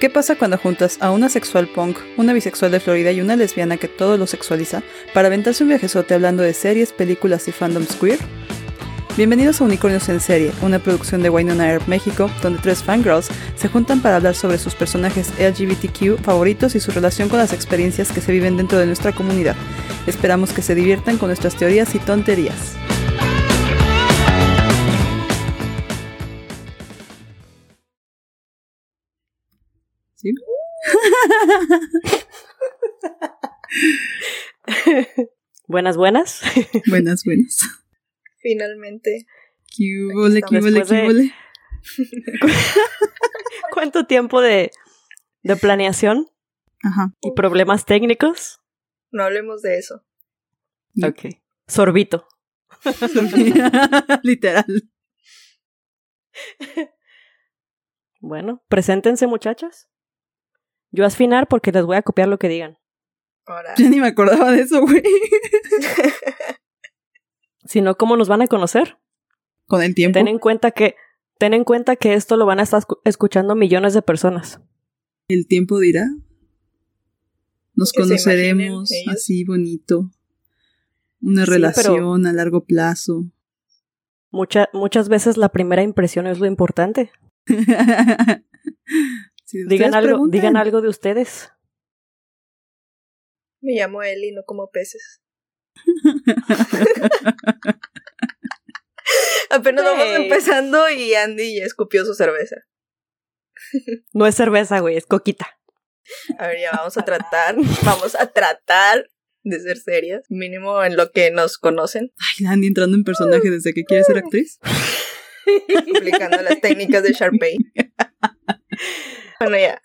¿Qué pasa cuando juntas a una sexual punk, una bisexual de Florida y una lesbiana que todo lo sexualiza para aventarse un viajezote hablando de series, películas y fandoms queer? Bienvenidos a Unicornios en Serie, una producción de Wynonna Earp México, donde tres fangirls se juntan para hablar sobre sus personajes LGBTQ favoritos y su relación con las experiencias que se viven dentro de nuestra comunidad. Esperamos que se diviertan con nuestras teorías y tonterías. ¿Sí? buenas, buenas. buenas, buenas. Finalmente. ¿Cuánto tiempo de, de planeación? Ajá. ¿Y problemas técnicos? No hablemos de eso. Ok. Sorbito. Literal. Bueno, preséntense muchachas. Yo a afinar porque les voy a copiar lo que digan. Ahora. Ya ni me acordaba de eso, güey. si no, ¿cómo nos van a conocer? Con el tiempo. Ten en cuenta que, ten en cuenta que esto lo van a estar escuchando millones de personas. El tiempo dirá. Nos conoceremos así bonito. Una sí, relación a largo plazo. Mucha, muchas veces la primera impresión es lo importante. si digan, algo, digan algo de ustedes. Me llamo Eli, no como peces. Apenas vamos empezando y Andy ya escupió su cerveza. No es cerveza, güey, es coquita. A ver, ya vamos a tratar, vamos a tratar de ser serias, mínimo en lo que nos conocen. Ay, Andy entrando en personaje desde que quiere ser actriz. Aplicando las técnicas de Sharpay. Bueno, ya.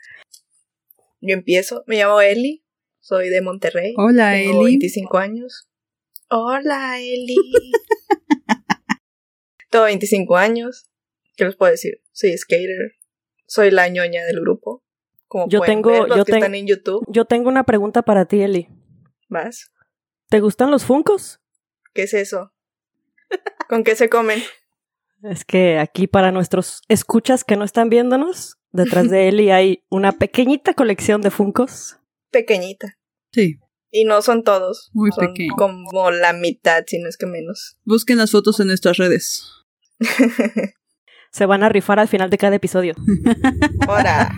Yo empiezo. Me llamo Eli. Soy de Monterrey. Hola, Tengo Eli. 25 años. Hola, Eli. Tengo 25 años. ¿Qué les puedo decir? Soy skater. Soy la ñoña del grupo. Como yo pueden tengo, ver, los yo que ten- están en YouTube. Yo tengo una pregunta para ti, Eli. ¿Vas? ¿Te gustan los funcos? ¿Qué es eso? ¿Con qué se comen? Es que aquí para nuestros escuchas que no están viéndonos, detrás de Eli hay una pequeñita colección de funcos. Pequeñita. Sí, Y no son todos. Muy son pequeño. Como la mitad, si no es que menos. busquen las fotos en nuestras redes. Se van a rifar al final de cada episodio. Ahora,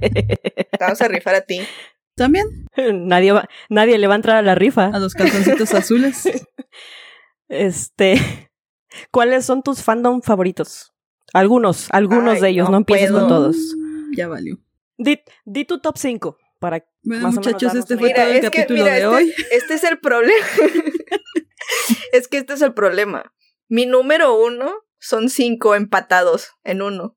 te vamos a rifar a ti. También nadie, va- nadie le va a entrar a la rifa. a los calzoncitos azules. Este, ¿cuáles son tus fandom favoritos? Algunos, algunos Ay, de ellos, no no, empieces puedo. con todos. Ya valió. Di, di tu top 5 para Bueno, muchachos, este fue todo el que, capítulo mira, de este, hoy. este es el problema. es que este es el problema. Mi número uno son cinco empatados en uno.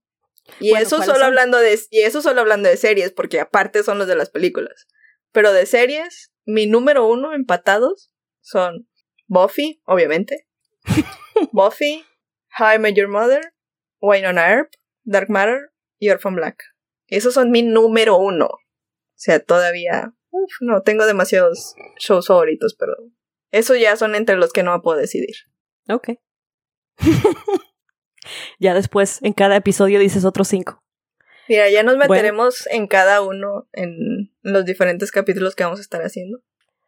Y Bueno, eso ¿cuáles solo son? hablando de y eso solo hablando de series, porque aparte son los de las películas. Pero de series, mi número uno empatados son Buffy, obviamente. Buffy, How I Met Your Mother, Wynonna Earp, Dark Matter y Orphan Black. Esos son mi número uno. O sea, todavía. Uf, no, tengo demasiados shows favoritos, pero. Esos ya son entre los que no puedo decidir. Ok. ya después, en cada episodio dices otros cinco. Mira, ya nos Bueno. meteremos en cada uno en los diferentes capítulos que vamos a estar haciendo.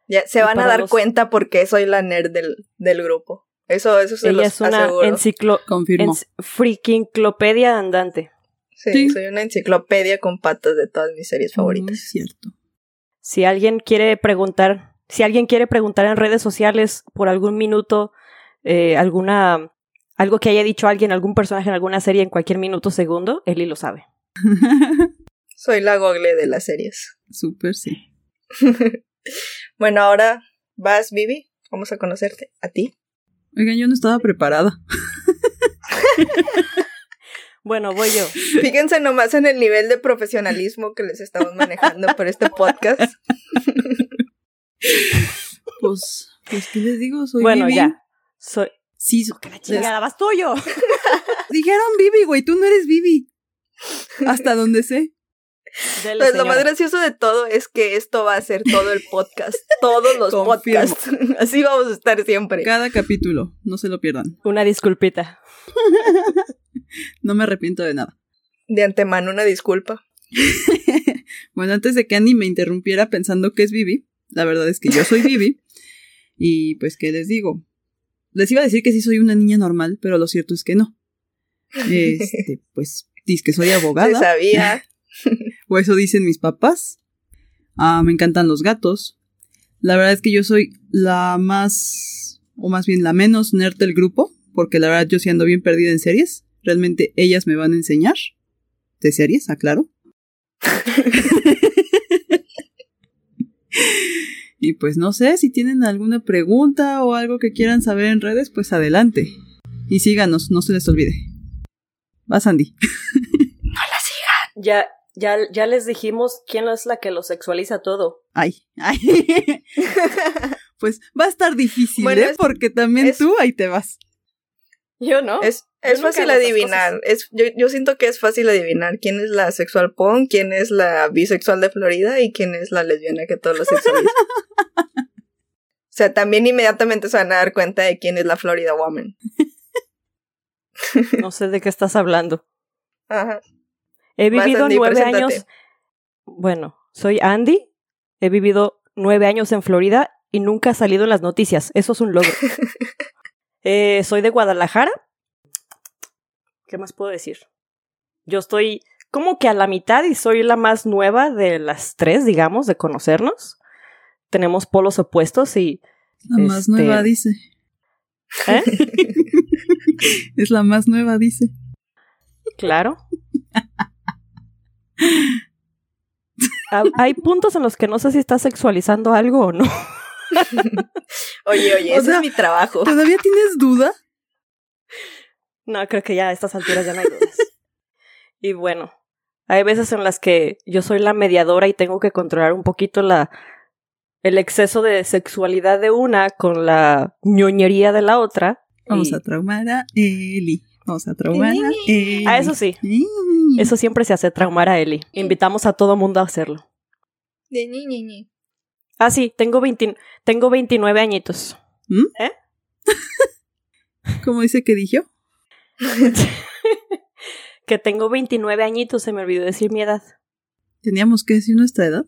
Ya se van a dar los- cuenta por qué soy la nerd del, del grupo. Eso, eso se Ella los es una enciclo Confirmo. enc- freakinclopedia andante. Sí, Sí. soy una enciclopedia con patas de todas mis series Muy favoritas. cierto. Si alguien quiere preguntar, si alguien quiere preguntar en redes sociales por algún minuto, eh, alguna, algo que haya dicho alguien, algún personaje en alguna serie en cualquier minuto segundo, Eli lo sabe. Soy la gogle de las series. Súper, sí. bueno, ahora vas, Vivi. Vamos a conocerte. A ti. Oigan, yo no estaba preparada. Bueno, voy yo. Fíjense nomás en el nivel de profesionalismo que les estamos manejando por este podcast. Pues, pues ¿qué les digo? Soy bueno, Vivi. ya. Soy. Sí, so- ¡Que la chingada, vas tuyo! dijeron Vivi, güey, tú no eres Vivi. Hasta donde sé. Dele, Pues lo más gracioso de todo es que esto va a ser todo el podcast. Todos los Confirmo. podcasts. Así vamos a estar siempre. Cada capítulo, no se lo pierdan. Una disculpita. No me arrepiento de nada. De antemano, una disculpa. bueno, antes de que Annie me interrumpiera pensando que es Vivi, la verdad es que yo soy Vivi. y pues, ¿qué les digo? Les iba a decir que sí soy una niña normal, pero lo cierto es que no. Este, pues, dice que soy abogada. Se sabía. O eso dicen mis papás. Ah, me encantan los gatos. La verdad es que yo soy la más, o más bien la menos nerd del grupo, porque la verdad yo sí ando bien perdida en series. Realmente ellas me van a enseñar. De series, aclaro. y pues no sé, si tienen alguna pregunta o algo que quieran saber en redes, pues adelante. Y síganos, no se les olvide. Vas, Andy. no la sigan. Ya, ya, ya les dijimos quién es la que lo sexualiza todo. Ay, ay. pues va a estar difícil, ¿eh? Porque también tú ahí te vas. Yo no. Es, es fácil adivinar. Es, yo, yo, siento que es fácil adivinar quién es la sexual punk, quién es la bisexual de Florida y quién es la lesbiana que todos los sexualiza. o sea, también inmediatamente se van a dar cuenta de quién es la Florida Woman. no sé de qué estás hablando. Ajá. He vivido nueve años. Bueno, soy Andy. He vivido nueve años en Florida y nunca he salido en las noticias. Eso es un logro. Eh, soy de Guadalajara. ¿Qué más puedo decir? Yo estoy como que a la mitad y soy la más nueva de las tres, digamos, de conocernos. Tenemos polos opuestos y... La más este, nueva, dice. ¿Eh? es la más nueva, dice. Claro. Hay puntos en los que no sé si estás sexualizando algo o no. oye, oye, ese es mi trabajo. ¿Todavía tienes duda? No, creo que ya a estas alturas ya no hay dudas. y bueno, hay veces en las que yo soy la mediadora y tengo que controlar un poquito la el exceso de sexualidad de una con la ñoñería de la otra. Vamos a traumar a Eli. Vamos a traumar a. Ah, eso sí. Eso siempre se hace, traumar a Eli. Invitamos a todo mundo a hacerlo. De ni, ni, Ah, sí, tengo, 20, tengo 29 añitos. ¿Mm? ¿Eh? ¿Cómo dice que dijo? que tengo 29 añitos, se me olvidó decir mi edad. ¿Teníamos que decir nuestra edad?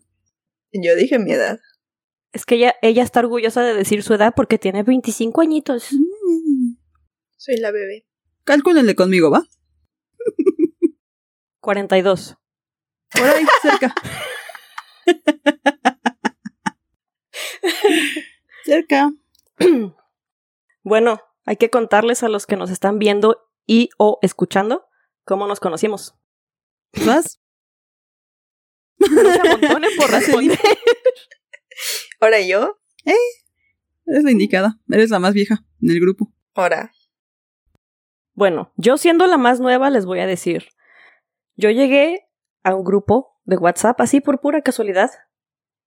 Yo dije mi edad. Es que ella, ella está orgullosa de decir su edad porque tiene 25 añitos. Mm. Soy la bebé. Cálculenle conmigo, ¿va? 42. Por ahí, cerca. Cerca. bueno, hay que contarles a los que nos están viendo y o escuchando cómo nos conocimos. ¿Vas? por responder. ¿Ahora yo? Eh, eres la indicada. Eres la más vieja en el grupo. Ahora. Bueno, yo siendo la más nueva les voy a decir. Yo llegué a un grupo de WhatsApp así por pura casualidad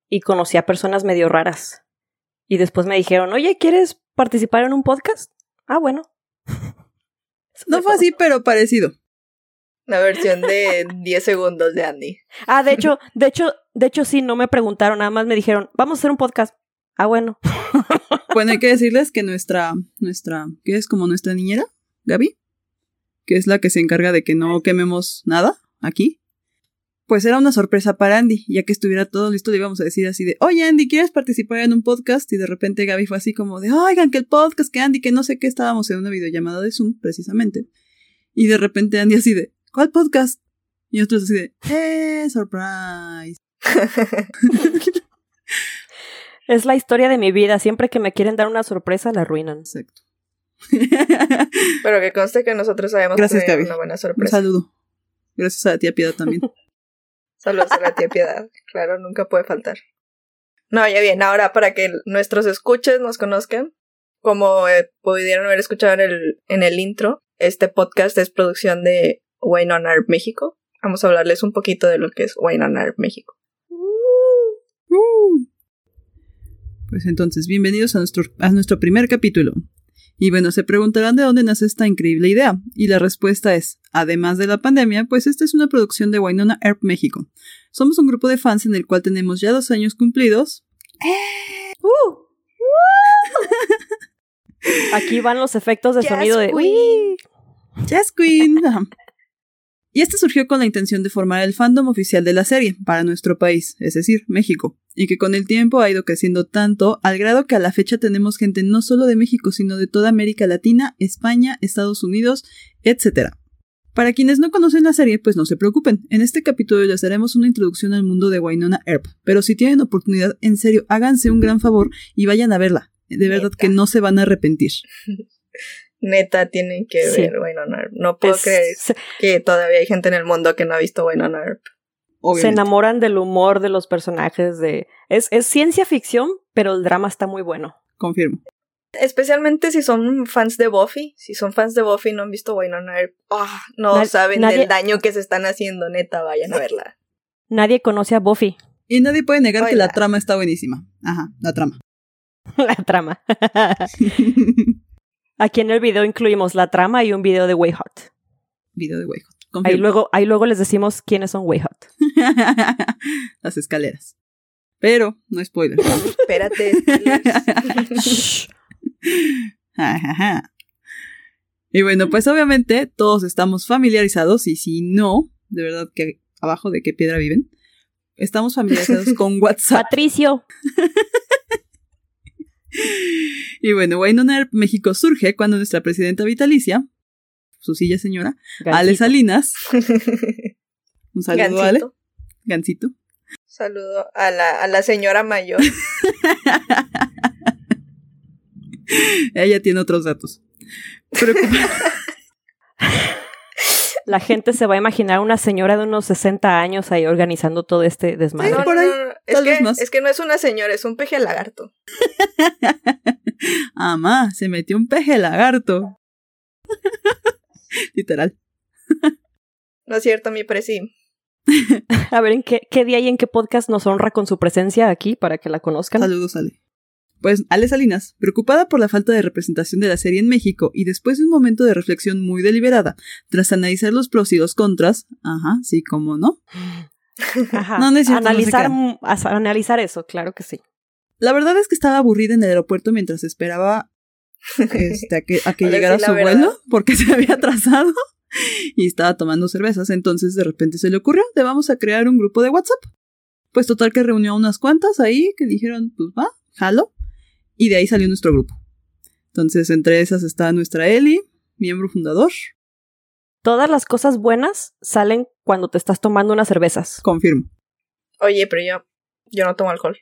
y conocí a personas medio raras. Y después me dijeron, oye, ¿quieres participar en un podcast? Ah, bueno. no fue así, pero parecido. La versión de 10 segundos de Andy. Ah, de hecho, de hecho, de hecho sí, no me preguntaron, nada más me dijeron, vamos a hacer un podcast. Ah, bueno. Bueno, hay que decirles que nuestra, nuestra, que es como nuestra niñera, Gaby, que es la que se encarga de que no quememos nada aquí, pues era una sorpresa para Andy, ya que estuviera todo listo, le íbamos a decir así de, oye Andy, ¿quieres participar en un podcast? Y de repente Gaby fue así como de, oigan, que el podcast, que Andy, que no sé qué, estábamos en una videollamada de Zoom, precisamente. Y de repente Andy así de, ¿cuál podcast? Y otros así de, ¡eh, surprise! es la historia de mi vida, siempre que me quieren dar una sorpresa la arruinan. Exacto. Pero que conste que nosotros sabemos Gracias, que Gaby. una buena sorpresa. Un saludo. Gracias a la tía Piedad también. Saludos a la tía Piedad. Claro, nunca puede faltar. No, ya bien, ahora para que nuestros escuches nos conozcan, como eh, pudieron haber escuchado en el, en el intro, este podcast es producción de Wayne on Art México. Vamos a hablarles un poquito de lo que es Wayne on Art México. Uh. Pues entonces, bienvenidos a nuestro, a nuestro primer capítulo. Y bueno, se preguntarán de dónde nace esta increíble idea. Y la respuesta es, además de la pandemia, pues esta es una producción de Winona Earp México. Somos un grupo de fans en el cual tenemos ya dos años cumplidos. Uh. Aquí van los efectos de sonido de... Queen. Queen. Y este surgió con la intención de formar el fandom oficial de la serie para nuestro país, es decir, México, y que con el tiempo ha ido creciendo tanto al grado que a la fecha tenemos gente no solo de México, sino de toda América Latina, España, Estados Unidos, etc. Para quienes no conocen la serie, pues no se preocupen. En este capítulo les daremos una introducción al mundo de Wynonna Earp. Pero si tienen oportunidad, en serio, háganse un gran favor y vayan a verla. De verdad que no se van a arrepentir. Neta, tienen que ver Wynonna Earp. No puedo creer que todavía hay gente en el mundo que no ha visto Wynonna Earp. Se enamoran del humor de los personajes de... Es, es ciencia ficción, pero el drama está muy bueno. Confirmo. Especialmente si son fans de Buffy. Si son fans de Buffy y no han visto Wynonna Earp, ah, no saben del daño que se están haciendo, neta, vayan a verla. Nadie conoce a Buffy. Y nadie puede negar que la trama está buenísima. Ajá, la trama. la trama. Aquí en el video incluimos la trama y un video de Way Hot. Video de Way Hot. Ahí luego, ahí luego les decimos quiénes son Way Hot. Las escaleras. Pero, no spoiler. Espérate. y bueno, pues obviamente todos estamos familiarizados y si no, de verdad que abajo de qué piedra viven, estamos familiarizados con WhatsApp. Patricio. Y bueno, Wayne México surge cuando nuestra presidenta vitalicia, su silla señora, Ale Salinas. Un saludo, Ale. Gancito. Saludo a la, a la señora mayor. Ella tiene otros datos. La gente se va a imaginar una señora de unos 60 años ahí organizando todo este desmadre. Es, que, no es una señora, es un peje lagarto. Amá, se metió un peje lagarto. Literal. No es cierto, mi presi. a ver, ¿en qué, qué, día y en qué podcast nos honra con su presencia aquí para que la conozcan? Saludos, Ale. Pues Ale Salinas, preocupada por la falta de representación de la serie en México y después de un momento de reflexión muy deliberada, tras analizar los pros y los contras, ajá, sí, cómo no. Ajá. No analizar, analizar eso, claro que sí. La verdad es que estaba aburrida en el aeropuerto mientras esperaba este, a que, a que llegara su vuelo, porque se había atrasado y estaba tomando cervezas. Entonces de repente se le ocurrió, le vamos a crear un grupo de WhatsApp. Pues total que reunió a unas cuantas ahí que dijeron, pues va, jalo. Y de ahí salió nuestro grupo. Entonces, entre esas está nuestra Eli, miembro fundador. Todas las cosas buenas salen cuando te estás tomando unas cervezas. Confirmo. Oye, pero yo, yo no tomo alcohol.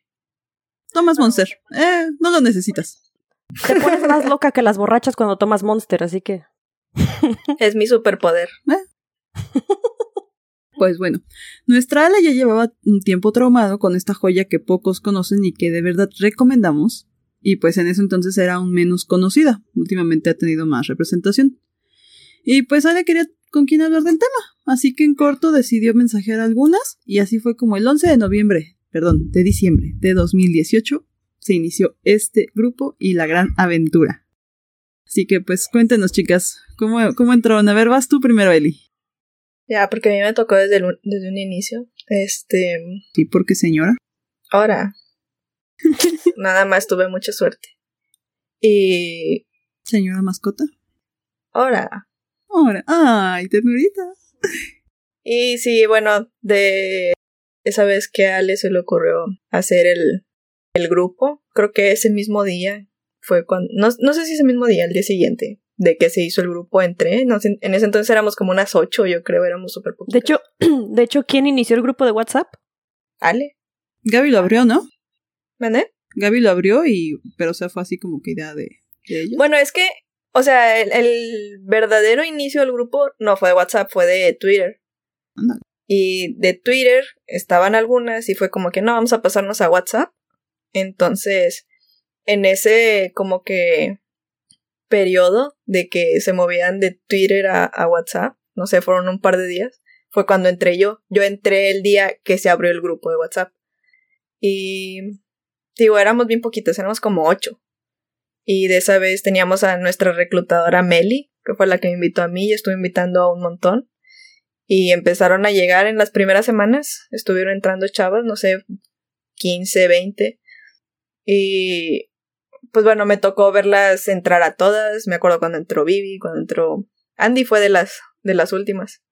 Tomas Monster. Eh, no lo necesitas. Te pones más loca que las borrachas cuando tomas Monster, así que. es mi superpoder. Eh. Pues bueno, nuestra ala ya llevaba un tiempo traumado con esta joya que pocos conocen y que de verdad recomendamos, y pues en ese entonces era aún menos conocida. Últimamente ha tenido más representación. Y pues Ale quería con quién hablar del tema, así que en corto decidió mensajear algunas y así fue como el 11 de noviembre, perdón, de diciembre de 2018 se inició este grupo y la gran aventura. Así que pues cuéntenos chicas, ¿cómo, cómo entraron? A ver, vas tú primero, Eli. Ya, porque a mí me tocó desde, desde un inicio. Este... ¿Sí, porque señora? Ahora, Nada más tuve mucha suerte. Y. Señora mascota. Ahora. Ahora. Ay, ternurita. Y sí, bueno, de esa vez que a Ale se le ocurrió hacer el, el grupo, creo que ese mismo día fue cuando. No, no sé si ese mismo día, el día siguiente, de que se hizo el grupo entré. No, en ese entonces éramos como unas ocho, yo creo, éramos súper poquitos. De hecho, de hecho, ¿quién inició el grupo de WhatsApp? Ale. Gaby lo abrió, ¿no? ¿Vale? Gaby lo abrió y. Pero o sea, fue así como que idea de, ella. Bueno, es que. O sea, el, verdadero inicio del grupo no fue de WhatsApp, fue de Twitter. Y de Twitter estaban algunas y fue como que no, vamos a pasarnos a WhatsApp. Entonces, en ese como que periodo de que se movían de Twitter a, a WhatsApp, no sé, fueron un par de días, fue cuando entré yo. Yo entré el día que se abrió el grupo de WhatsApp. Y Digo, éramos bien poquitos, éramos como ocho. Y de esa vez teníamos a nuestra reclutadora Meli, que fue la que me invitó a mí y estuve invitando a un montón. Y empezaron a llegar en las primeras semanas, estuvieron entrando chavas, no sé, 15, 20. Y pues bueno, me tocó verlas entrar a todas. Me acuerdo cuando entró Vivi, cuando entró Andy fue de las de las últimas.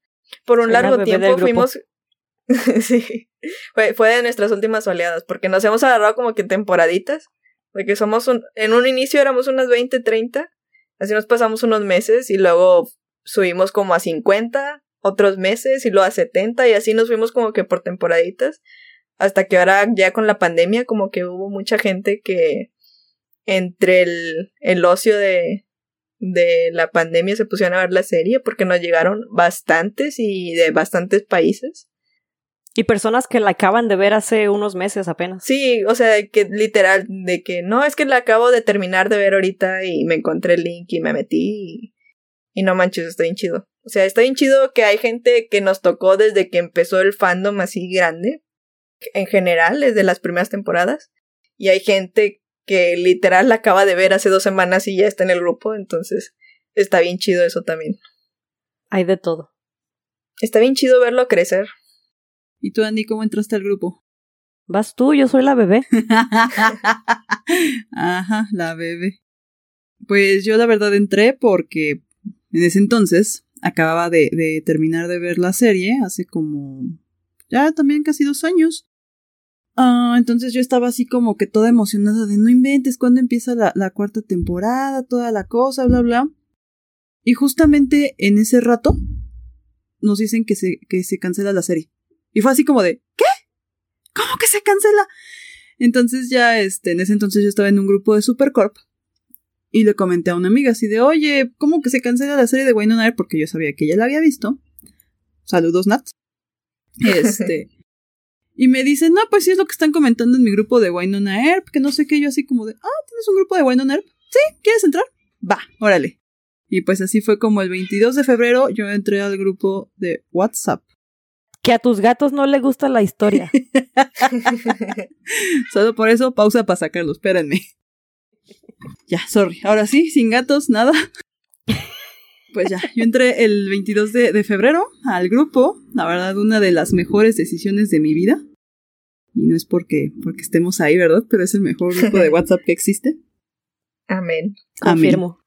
Por un Soy largo tiempo fuimos. sí. Fue, fue de nuestras últimas oleadas, porque nos hemos agarrado como que en temporaditas. Porque somos un. En un inicio éramos unas 20, 30. Así nos pasamos unos meses y luego subimos como a 50 otros meses y luego a 70 y así nos fuimos como que por temporaditas. Hasta que ahora ya con la pandemia como que hubo mucha gente que entre el, el ocio de, de la pandemia se pusieron a ver la serie porque nos llegaron bastantes y de bastantes países. Y personas que la acaban de ver hace unos meses apenas. Sí, o sea, que literal, de que no, es que la acabo de terminar de ver ahorita y me encontré el link y me metí y, y no manches, está bien chido. O sea, está bien chido que hay gente que nos tocó desde que empezó el fandom así grande, en general, desde las primeras temporadas, y hay gente que literal la acaba de ver hace dos semanas y ya está en el grupo, entonces está bien chido eso también. Hay de todo. Está bien chido verlo crecer. ¿Y tú, Andy, cómo entraste al grupo? Vas tú, yo soy la bebé. Ajá, la bebé. Pues yo la verdad entré porque en ese entonces acababa de, de terminar de ver la serie hace como ya también casi dos años. Ah, entonces yo estaba así como que toda emocionada de no inventes cuándo empieza la, la cuarta temporada, toda la cosa, bla, bla. Y justamente en ese rato nos dicen que se, que se cancela la serie. Y fue así como de, ¿qué? ¿Cómo que se cancela? Entonces ya, este, en ese entonces yo estaba en un grupo de Supercorp y le comenté a una amiga así de, oye, ¿cómo que se cancela la serie de Wayne Air? Porque yo sabía que ella la había visto. Saludos, Nat. Este. y me dice, no, pues sí es lo que están comentando en mi grupo de Wynonna Earp, que no sé qué, yo así como de, ah, ¿tienes un grupo de Wynonna Earp? Sí, ¿quieres entrar? Va, órale. Y pues así fue como el 22 de febrero yo entré al grupo de WhatsApp. Que a tus gatos no le gusta la historia. Solo por eso, pausa para sacarlo, espérenme. Ya, sorry. Ahora sí, sin gatos, nada. Pues ya, yo entré el 22 de, de febrero al grupo. La verdad, una de las mejores decisiones de mi vida. Y no es porque, porque estemos ahí, ¿verdad? Pero es el mejor grupo de WhatsApp que existe. Amén. Amén. Confirmo.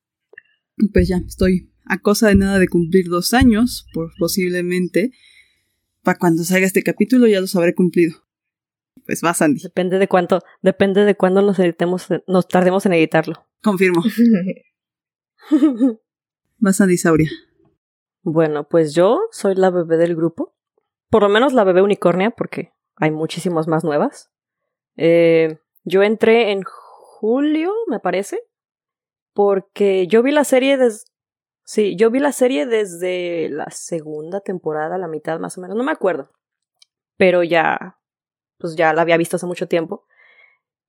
Y Pues ya, estoy a cosa de nada de cumplir dos años, por posiblemente. Para cuando salga este capítulo ya los habré cumplido. Pues va, Sandy. Depende de cuánto, depende de cuándo nos editemos, nos tardemos en editarlo. Confirmo. Va, Sandy Sauria. Bueno, pues yo soy la bebé del grupo. Por lo menos la bebé unicornia, porque hay muchísimas más nuevas. Eh, yo entré en julio, me parece. Porque yo vi la serie desde. Sí, yo vi la serie desde la segunda temporada, la mitad más o menos, no me acuerdo. Pero ya. Pues ya la había visto hace mucho tiempo.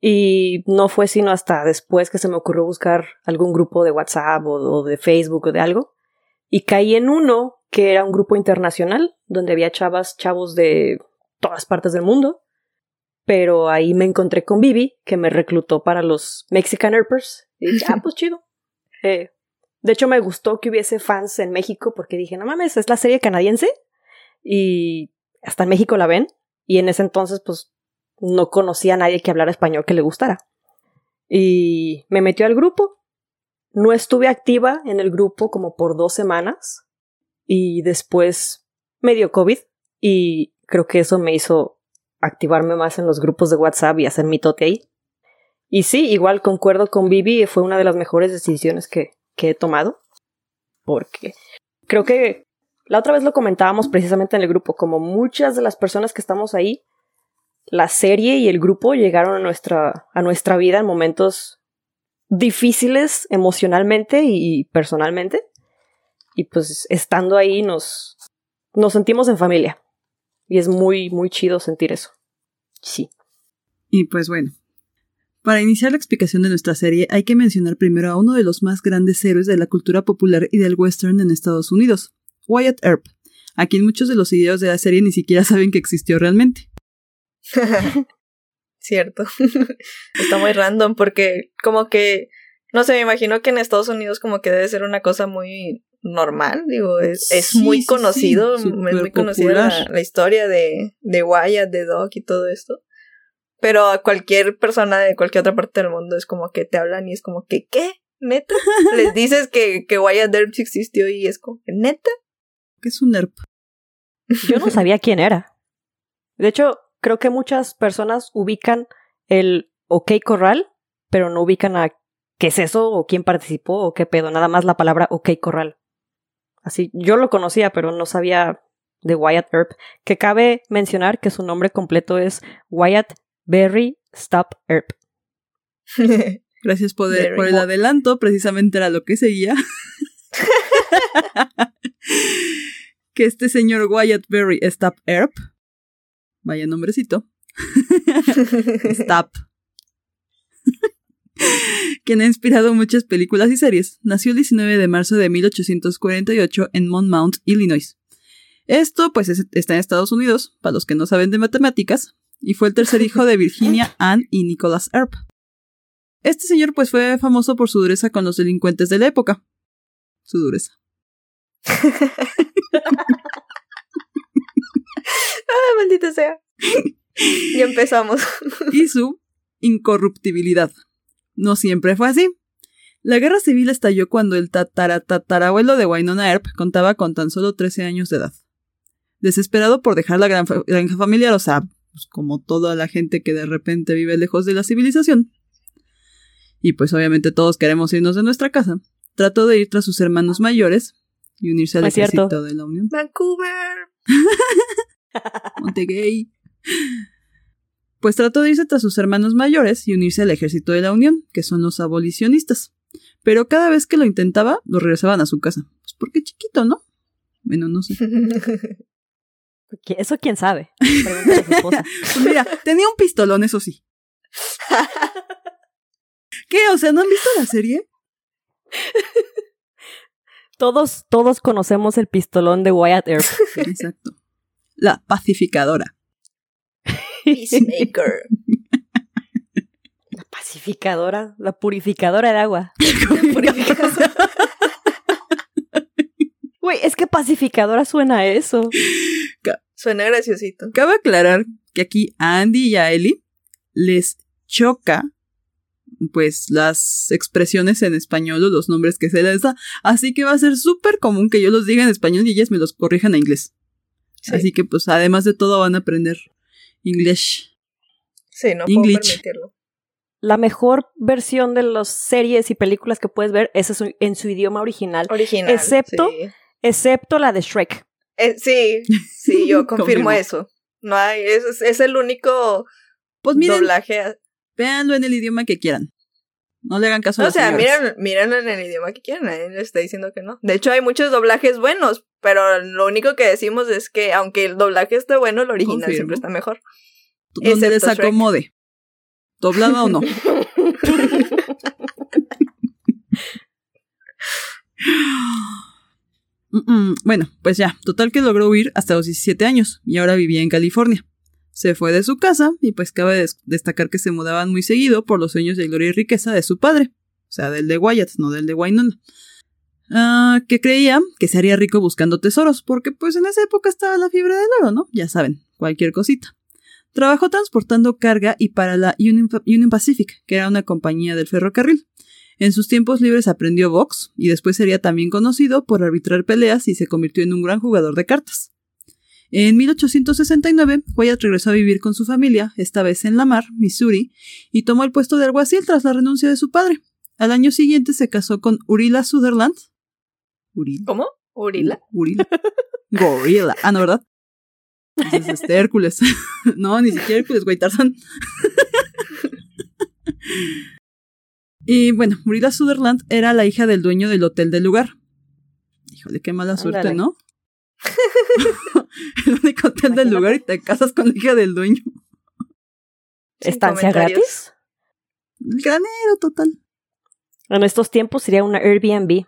Y no fue sino hasta después que se me ocurrió buscar algún grupo de WhatsApp o, o de Facebook o de algo. Y caí en uno que era un grupo internacional, donde había chavas, chavos de todas partes del mundo. Pero ahí me encontré con Vivi, que me reclutó para los Mexican Herpers. Y dije, ah, pues chido. Eh, de hecho, me gustó que hubiese fans en México, porque dije, no mames, es la serie canadiense. Y hasta en México la ven. Y en ese entonces, pues, no conocía a nadie que hablara español que le gustara. Y me metió al grupo. No estuve activa en el grupo como por dos semanas. Y después me dio COVID. Y creo que eso me hizo activarme más en los grupos de WhatsApp y hacer mi tote ahí. Y sí, igual concuerdo con Vivi, fue una de las mejores decisiones que, que he tomado. Porque creo que la otra vez lo comentábamos precisamente en el grupo, como muchas de las personas que estamos ahí, la serie y el grupo llegaron a nuestra, a nuestra vida en momentos difíciles emocionalmente y personalmente. Y pues estando ahí nos, nos sentimos en familia. Y es muy, muy chido sentir eso. Sí. Y pues bueno, para iniciar la explicación de nuestra serie hay que mencionar primero a uno de los más grandes héroes de la cultura popular y del western en Estados Unidos, Wyatt Earp, a quien muchos de los seguidores de la serie ni siquiera saben que existió realmente. Cierto. Está muy random porque como que, no sé, me imagino que en Estados Unidos como que debe ser una cosa muy normal, digo, es, es Sí, muy sí, conocido, sí, es muy conocida la, la historia de, de Wyatt, de Doc y todo esto. Pero a cualquier persona de cualquier otra parte del mundo es como que te hablan y es como que, ¿qué? ¿Neta? Les dices que, que Wyatt Earp existió y es como que, ¿neta? ¿Qué es un ERP? Yo no sabía quién era. De hecho, creo que muchas personas ubican el OK Corral, pero no ubican a qué es eso o quién participó o qué pedo, nada más la palabra OK Corral. Así, yo lo conocía, pero no sabía de Wyatt Earp, que cabe mencionar que su nombre completo es Wyatt Berry Stop Earp. Gracias por, por el adelanto, precisamente era lo que seguía. que este señor Wyatt Berry Stop Earp, vaya nombrecito, Stop, quien ha inspirado muchas películas y series, nació el 19 de marzo de 1848 en Monmouth, Illinois. Esto, pues, está en Estados Unidos, para los que no saben de matemáticas, y fue el tercer hijo de Virginia Ann y Nicholas Earp. Este señor, pues, fue famoso por su dureza con los delincuentes de la época. Su dureza. ah, maldita sea. y empezamos. y su incorruptibilidad. No siempre fue así. La guerra civil estalló cuando el tataratatarabuelo de Wynonna Earp contaba con tan solo 13 años de edad desesperado por dejar la granja familiar, o sea, pues como toda la gente que de repente vive lejos de la civilización. Y pues obviamente todos queremos irnos de nuestra casa. Trató de ir tras sus hermanos mayores y unirse al ejército de la Unión. Vancouver. Montegay. Pues trató de irse tras sus hermanos mayores y unirse al ejército de la Unión, que son los abolicionistas. Pero cada vez que lo intentaba, lo regresaban a su casa. Pues porque chiquito, ¿no? Bueno, no sé. Eso quién sabe. Pues mira, tenía un pistolón, eso sí. ¿Qué? O sea, ¿no han visto la serie? Todos, todos conocemos el pistolón de Wyatt Earp. exacto. La pacificadora. Peacemaker. La pacificadora, la purificadora de agua. Güey, es que pacificadora suena a eso. Suena graciosito. Cabe aclarar que aquí a Andy y a Ellie les choca pues las expresiones en español o los nombres que se les da. Así que va a ser súper común que yo los diga en español y ellas me los corrijan en inglés. Así que pues además de todo van a aprender inglés. Sí, no puedo permitirlo. La mejor versión de las series y películas que puedes ver es en su idioma original. Original. Excepto excepto la de Shrek. Eh, sí, sí, yo confirmo, eso. No hay, es, es el único pues miren, doblaje. Véanlo en el idioma que quieran. No le hagan caso a O sea, miren, mírenlo en el idioma que quieran, nadie le está diciendo que no. De hecho, hay muchos doblajes buenos, pero lo único que decimos es que aunque el doblaje esté bueno, el original siempre está mejor. Donde les acomode. ¿Doblado o no? bueno, pues ya, total que logró huir hasta los 17 años y ahora vivía en California. Se fue de su casa y pues cabe destacar que se mudaban muy seguido por los sueños de gloria y riqueza de su padre, o sea, del de Wyatt, no del de Wynonna. Ah, que creía que se haría rico buscando tesoros, porque pues en esa época estaba la fiebre del oro, ¿no? Ya saben, cualquier cosita. Trabajó transportando carga y para la Union Pacific, que era una compañía del ferrocarril. En sus tiempos libres aprendió box y después sería también conocido por arbitrar peleas y se convirtió en un gran jugador de cartas. En 1869, Wyatt regresó a vivir con su familia, esta vez en Lamar, Missouri, y tomó el puesto de alguacil tras la renuncia de su padre. Al año siguiente se casó con Urila Sutherland. ¿Cómo? ¿Urila? Urila. Gorilla. Ah, no, ¿verdad? Es este Hércules. no, ni siquiera Hércules, güey, Tarzán. Y bueno, Murida Sutherland era la hija del dueño del hotel del lugar. Híjole, qué mala suerte, ¿no? el único hotel del lugar y te casas con la hija del dueño. ¿Estancia gratis? granero total. En estos tiempos sería una Airbnb.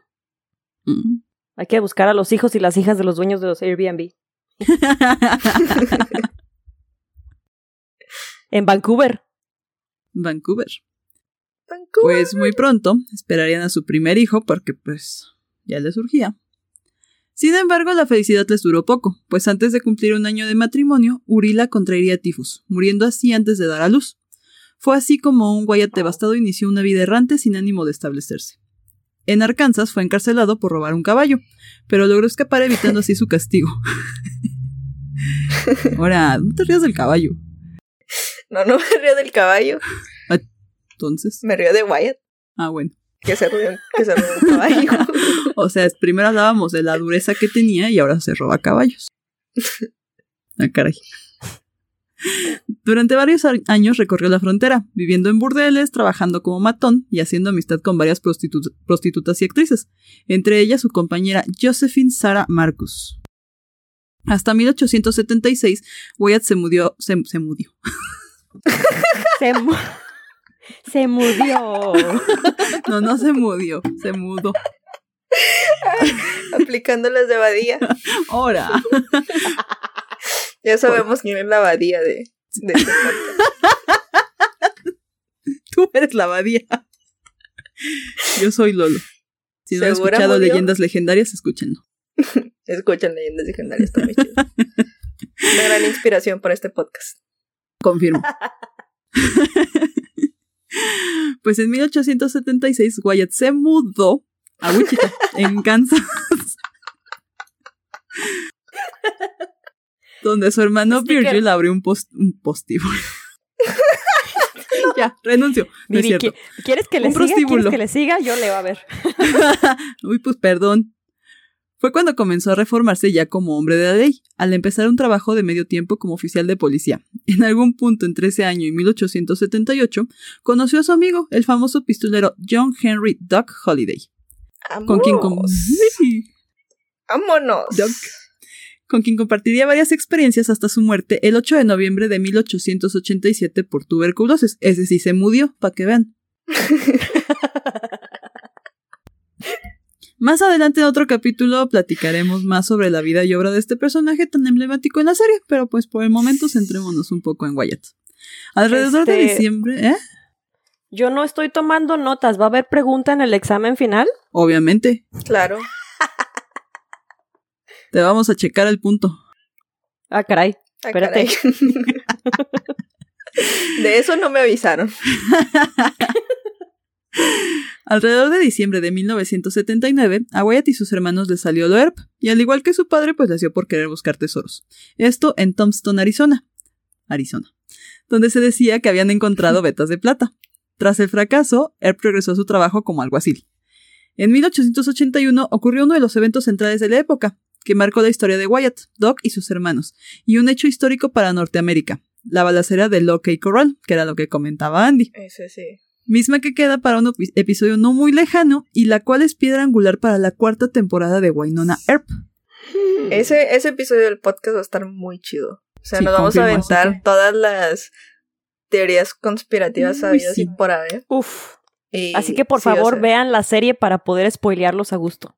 Mm. Hay que buscar a los hijos y las hijas de los dueños de los Airbnb. en Vancouver. Vancouver. Pues muy pronto esperarían a su primer hijo porque pues ya le surgía. Sin embargo, la felicidad les duró poco, pues antes de cumplir un año de matrimonio, Urila contraería tifus, muriendo así antes de dar a luz. Fue así como un Wyatt devastado inició una vida errante sin ánimo de establecerse. En Arkansas fue encarcelado por robar un caballo, pero logró escapar evitando así su castigo. Ahora, no te rías del caballo. No, no me río del caballo. Entonces. Me río de Wyatt. Ah, bueno. Que se rió, que se rió del caballo. O sea, primero hablábamos de la dureza que tenía y ahora se roba caballos. Ah, caray. Durante varios años recorrió la frontera, viviendo en burdeles, trabajando como matón y haciendo amistad con varias prostitu- prostitutas y actrices, entre ellas su compañera Josephine Sarah Marcus. Hasta 1876, Wyatt se mudó, se, se mudó. Se, mu- se murió. No, no se mudó, se mudó. Aplicando las de Badía. Ahora. Ya sabemos quién es la Badía de, este. Tú eres la abadía. Yo soy Lolo. Si no han ¿Segura escuchado murió? leyendas legendarias, escúchenlo. Escuchan leyendas legendarias, está muy chido. Una gran inspiración para este podcast. Confirmo. pues en 1876 Wyatt se mudó a Wichita, en Kansas. donde su hermano. Virgil abrió un, post, un postíbulo. ya, renuncio. No es cierto. ¿qui- ¿quieres que le Un siga? ¿Quieres que le siga? Yo le va a ver. Uy, pues perdón. Fue cuando comenzó a reformarse ya como hombre de la ley, al empezar un trabajo de medio tiempo como oficial de policía. En algún punto entre ese año y 1878, conoció a su amigo, el famoso pistolero John Henry Duck Holiday, con quien, con quien compartiría varias experiencias hasta su muerte el 8 de noviembre de 1887 por tuberculosis. Ese sí se murió, para que vean. Más adelante en otro capítulo platicaremos más sobre la vida y obra de este personaje tan emblemático en la serie, pero pues por el momento centrémonos un poco en Wyatt. Alrededor de Este- diciembre, ¿eh? Yo no estoy tomando notas. ¿Va a haber pregunta en el examen final? Obviamente, Claro. te vamos a checar el punto. Ah, caray. Ah, Espérate. caray. De eso no me avisaron. Alrededor de diciembre de 1979, a Wyatt y sus hermanos les salió lo ERP, y al igual que su padre, pues dio por querer buscar tesoros. Esto en Tombstone, Arizona. Arizona. Donde se decía que habían encontrado vetas de plata. Tras el fracaso, Earp regresó a su trabajo como alguacil. En 1881 ocurrió uno de los eventos centrales de la época, que marcó la historia de Wyatt, Doc y sus hermanos, y un hecho histórico para Norteamérica, la balacera de Locke y Corral, que era lo que comentaba Andy Ese sí. Misma que queda para un epi- episodio no muy lejano y la cual es piedra angular para la cuarta temporada de Wynonna Earp. Ese, ese episodio del podcast va a estar muy chido. O sea, Sí, nos vamos a aventar que- todas las teorías conspirativas Uy, sabidas sí. y por haber. Uf. Y- Así que por sí, o favor sea- vean la serie para poder spoilearlos a gusto.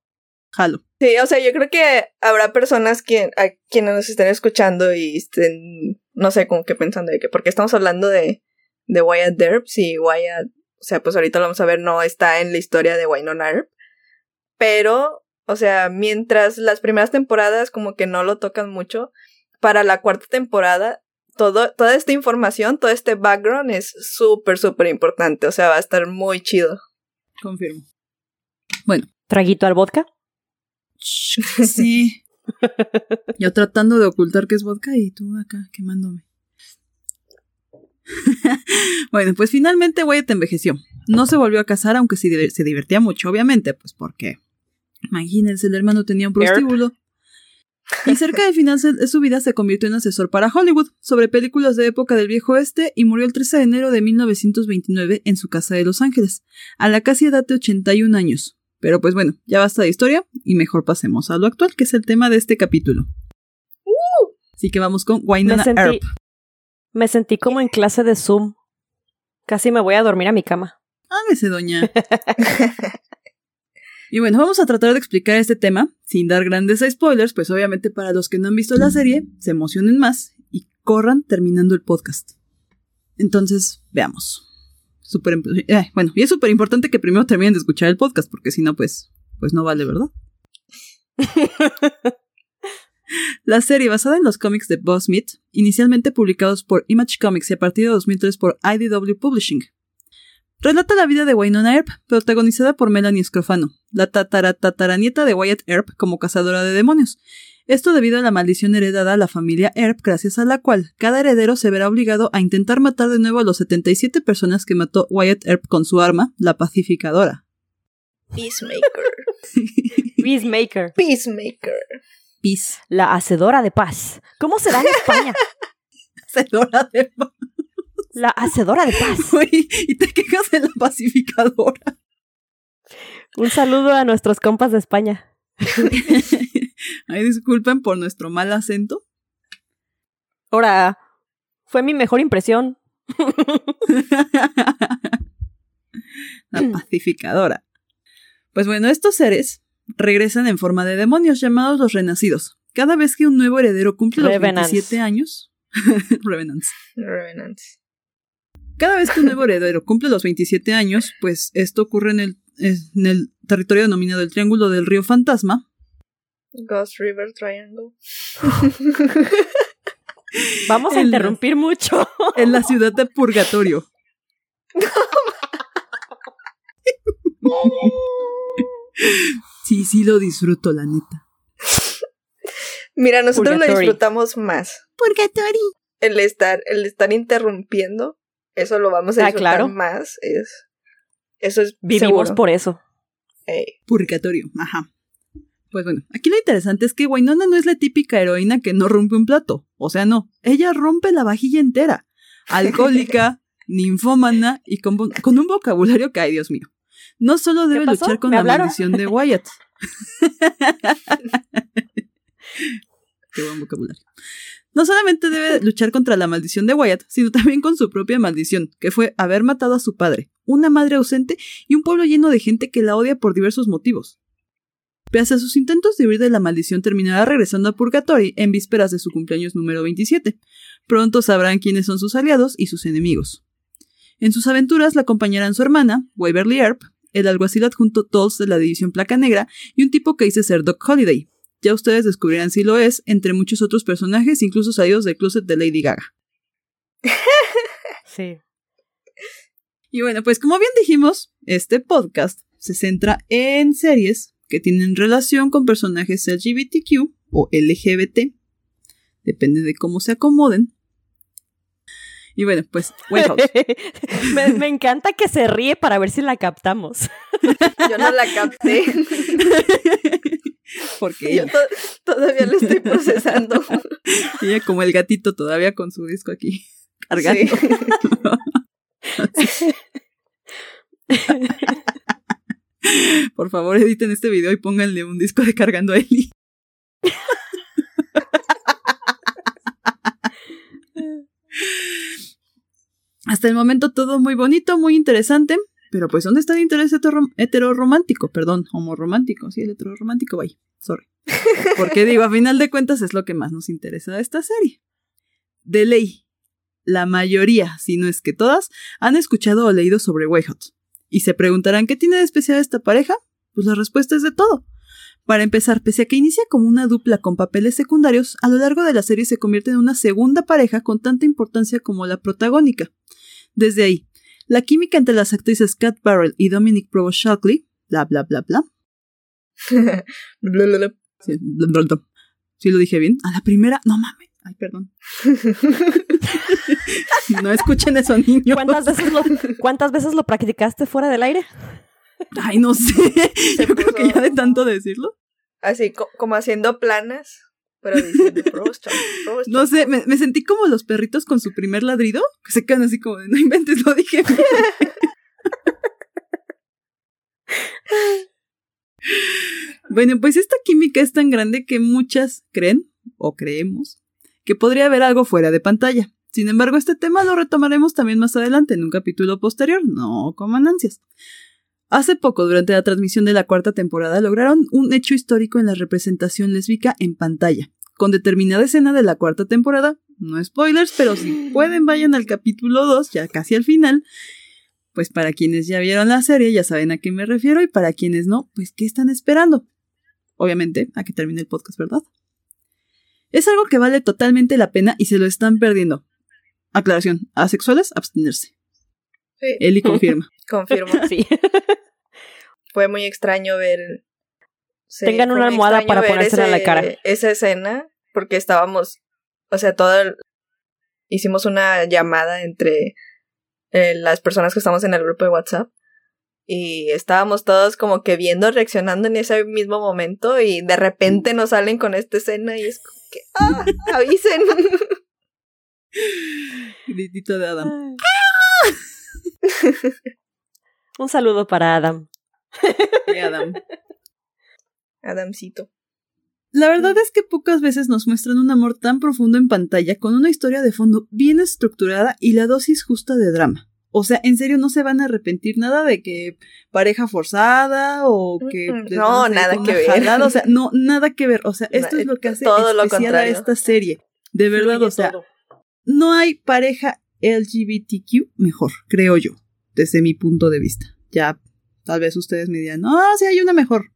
Jalo. Sí, o sea, yo creo que habrá personas que, a quienes nos estén escuchando y estén, no sé, como que pensando de que, porque estamos hablando de, de Wyatt Earp, si Wyatt, o sea, pues ahorita lo vamos a ver, no está en la historia de Wynonna Earp, pero, o sea, mientras las primeras temporadas como que no lo tocan mucho, para la cuarta temporada, todo, toda esta información, todo este background es súper, súper importante, o sea, va a estar muy chido. Confirmo. ¿Traguito al vodka? Sí. Yo tratando de ocultar que es vodka y tú acá quemándome. bueno, pues finalmente Wyatt envejeció. No se volvió a casar, aunque sí diver- se divertía mucho, obviamente, pues porque. Imagínense, el hermano tenía un prostíbulo. Y cerca del final de su vida se convirtió en asesor para Hollywood sobre películas de época del viejo oeste y murió el 13 de enero de 1929 en su casa de Los Ángeles, a la casi edad de 81 años. Pero pues bueno, ya basta de historia y mejor pasemos a lo actual, que es el tema de este capítulo. Así que vamos con Wynonna Earp. Me sentí como en clase de Zoom. Casi me voy a dormir a mi cama. Ámese, doña. y bueno, vamos a tratar de explicar este tema sin dar grandes spoilers, pues obviamente para los que no han visto la serie, se emocionen más y corran terminando el podcast. Entonces, veamos. Súper imp- eh, bueno, y es súper importante que primero terminen de escuchar el podcast, porque si no, pues, pues no vale, ¿verdad? La serie, basada en los cómics de Boss Smith, inicialmente publicados por Image Comics y a partir de 2003 por IDW Publishing, relata la vida de Wynonna Earp, protagonizada por Melanie Scrofano, la tataratatara-nieta de Wyatt Earp como cazadora de demonios. Esto debido a la maldición heredada a la familia Earp, gracias a la cual cada heredero se verá obligado a intentar matar de nuevo a los 77 personas que mató Wyatt Earp con su arma, la pacificadora. Peacemaker. Peacemaker. Peacemaker. Peace. La hacedora de paz. ¿Cómo se da en España? Hacedora de paz. La hacedora de paz. Güey, y te quejas de la pacificadora. Un saludo a nuestros compas de España. Ay, disculpen por nuestro mal acento. Ahora, fue mi mejor impresión. la pacificadora. Pues bueno, estos seres regresan en forma de demonios llamados los renacidos. Cada vez que un nuevo heredero cumple los Revenants. 27 años. Revenants. Revenants. Cada vez que un nuevo heredero cumple los 27 años, pues esto ocurre en el, en el territorio denominado el Triángulo del Río Fantasma. Ghost River Triangle. Vamos a En interrumpir mucho. En la ciudad de Purgatorio. Sí, sí lo disfruto, la neta. Mira, nosotros lo Purgatory. disfrutamos más. Purgatorio. El estar, el estar interrumpiendo, eso lo vamos a Ah, disfrutar claro. más. Es, eso es Vivimos seguro. por eso. Ey. Purgatorio, ajá. Pues bueno, aquí lo interesante es que Wainona no es la típica heroína que no rompe un plato. O sea, no. Ella rompe la vajilla entera. Alcohólica, ninfómana y con, con un vocabulario que, ay, Dios mío. No solo debe luchar con ¿Me la maldición de Wyatt. Qué buen vocabulario. No solamente debe luchar contra la maldición de Wyatt, sino también con su propia maldición, que fue haber matado a su padre, una madre ausente y un pueblo lleno de gente que la odia por diversos motivos. Pese a sus intentos de huir de la maldición, terminará regresando a Purgatory en vísperas de su cumpleaños número 27. Pronto sabrán quiénes son sus aliados y sus enemigos. En sus aventuras la acompañarán su hermana, Waverly Earp, el alguacil adjunto Tolls de la División Placa Negra y un tipo que dice ser Doc Holiday. Ya ustedes descubrirán si lo es, entre muchos otros personajes, incluso salidos del closet de Lady Gaga. Sí. Y bueno, pues como bien dijimos, este podcast se centra en series que tienen relación con personajes LGBTQ o LGBT. Depende de cómo se acomoden. Y bueno, pues, White House. me, me encanta que se ríe para ver si la captamos. Yo no la capté. Porque Yo to- todavía lo estoy procesando. ella como el gatito todavía con su disco aquí cargando. Sí. Por favor, editen este video y pónganle un disco de cargando a Eli. Hasta el momento todo muy bonito, muy interesante. Pero pues, ¿dónde está el interés hetero- heteroromántico? Perdón, homoromántico. Sí, el heteroromántico, bye. Sorry. Porque digo, a final de cuentas es lo que más nos interesa de esta serie. De ley, la mayoría, si no es que todas, han escuchado o leído sobre White Hot. Y se preguntarán qué tiene de especial esta pareja. Pues la respuesta es de todo. Para empezar, pese a que inicia como una dupla con papeles secundarios, a lo largo de la serie se convierte en una segunda pareja con tanta importancia como la protagónica. Desde ahí, la química entre las actrices Kat Barrell y Dominic Provost Shockley, bla bla bla bla. Sí, bla, bla, bla. ¿Sí lo dije bien? A la primera, no mames. Ay, perdón. no escuchen eso, niños. ¿Cuántas veces, lo, ¿Cuántas veces lo practicaste fuera del aire? Ay, no sé. Se Yo creo que ya de tanto decirlo. Así co- como haciendo planas, pero diciendo. No sé, me, me sentí como los perritos con su primer ladrido, que se quedan así como de no inventes, lo dije bien". bueno, pues esta química es tan grande que muchas creen, o creemos, que podría haber algo fuera de pantalla. Sin embargo, este tema lo retomaremos también más adelante en un capítulo posterior, no coman ansias. Hace poco, durante la transmisión de la cuarta temporada, lograron un hecho histórico en la representación lésbica en pantalla. Con determinada escena de la cuarta temporada, no spoilers, pero si pueden vayan al capítulo 2, ya casi al final. Pues para quienes ya vieron la serie ya saben a qué me refiero y para quienes no, pues ¿qué están esperando? Obviamente, a que termine el podcast, ¿verdad? Es algo que vale totalmente la pena y se lo están perdiendo. Aclaración, asexuales, abstenerse. Sí, Eli confirma. confirmo. Sí. Fue muy extraño ver Sí, Tengan una almohada para ponérsela en la cara. Esa escena, porque estábamos, o sea, todo el- hicimos una llamada entre eh, las personas que estamos en el grupo de WhatsApp y estábamos todos como que viendo, reaccionando en ese mismo momento y de repente nos salen con esta escena y es como que, ¡ah! ¡Avisen! Gritito de Adam. Un saludo para Adam. Sí, Adam. Adamcito. La verdad es que pocas veces nos muestran un amor tan profundo en pantalla con una historia de fondo bien estructurada y la dosis justa de drama. O sea, en serio no se van a arrepentir nada de que pareja forzada o que Mm, no, nada que ver. jalada, o sea, no nada que ver, o sea, esto es lo que hace Todo lo especial a esta serie. De verdad, o sea, todo. no hay pareja LGBTQ mejor, creo yo, desde mi punto de vista. Ya tal vez ustedes me digan, "No, sí hay una mejor."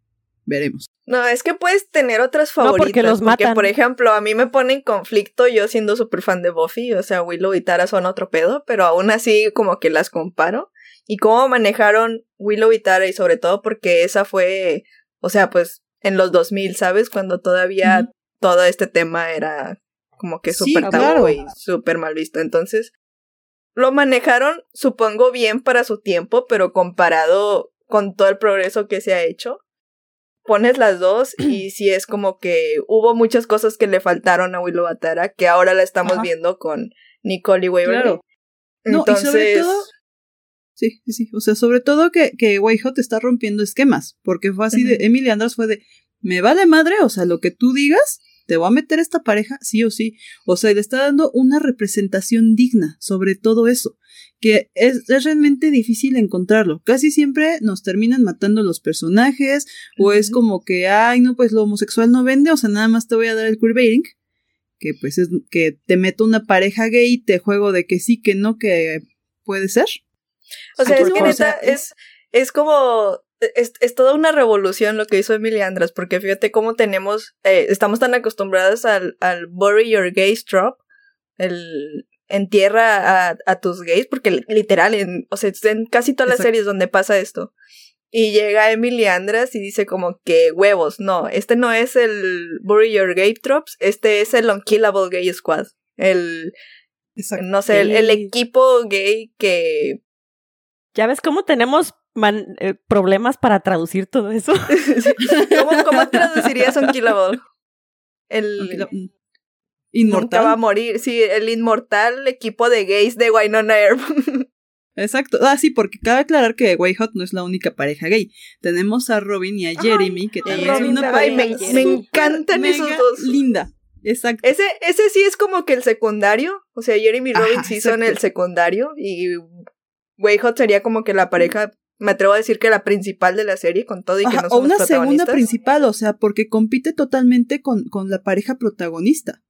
Veremos. No, es que puedes tener otras No, favoritas. porque los matan. por ejemplo, a mí me pone en conflicto yo siendo súper fan de Buffy, o sea, Willow y Tara son otro pedo, pero aún así como que las comparo. Y cómo manejaron Willow y Tara, y sobre todo porque esa fue, o sea, pues en los 2000, ¿sabes? Cuando todavía todo este tema era como que Sí, súper tabú claro. y súper mal visto. Entonces, lo manejaron, supongo, bien para su tiempo, pero comparado con todo el progreso que se ha hecho, pones las dos y sí es como que hubo muchas cosas que le faltaron a Willow Atara que ahora la estamos Ajá. viendo con Nicole y Waverly. Claro. No, Entonces, y sobre todo, sí, sí, sí. O sea, sobre todo que, que White Hot está rompiendo esquemas. Porque fue así de. Emily Andras fue de, me vale madre, o sea, lo que tú digas, te voy a meter esta pareja, sí o sí. O sea, le está dando una representación digna sobre todo eso. Que es, es realmente difícil encontrarlo. Casi siempre nos terminan matando los personajes, o es como que, ay, no, pues lo homosexual no vende, o sea, nada más te voy a dar el queerbaiting que pues es que te meto una pareja gay y te juego de que sí, que no, que puede ser. o sea, es que neta, es, es como, es, es toda una revolución lo que hizo Emily Andras, porque fíjate cómo tenemos, eh, estamos tan acostumbrados al, al bury your gays drop, el entierra a, a tus gays, porque li- literal, en, o sea, en casi todas las Exacto. series donde pasa esto. Y llega Emily Andras y dice como que huevos, no, este no es el Bury Your Gay Tropes, este es el Unkillable Gay Squad. El, Exacto. no sé, el, equipo gay que... ¿Ya ves cómo tenemos man- eh, problemas para traducir todo eso? ¿Cómo, cómo traducirías Unkillable? El... mm, Nunca Inmortal. va a morir, sí, el inmortal equipo de gays de Wynonna Earp. Exacto. Ah, sí, porque cabe aclarar que White Hot no es la única pareja gay. Tenemos a Robin y a Jeremy, que también son Robin una pareja Ay, me, me encantan mega esos dos. Linda. Exacto. Ese, ese sí es como que el secundario. O sea, Jeremy y Robin Ajá, sí son el secundario. Y Way Hot sería como que la pareja. Me atrevo a decir que la principal de la serie, con todo y que Ajá, no o son una segunda principal, o sea, porque compite totalmente con, con la pareja protagonista.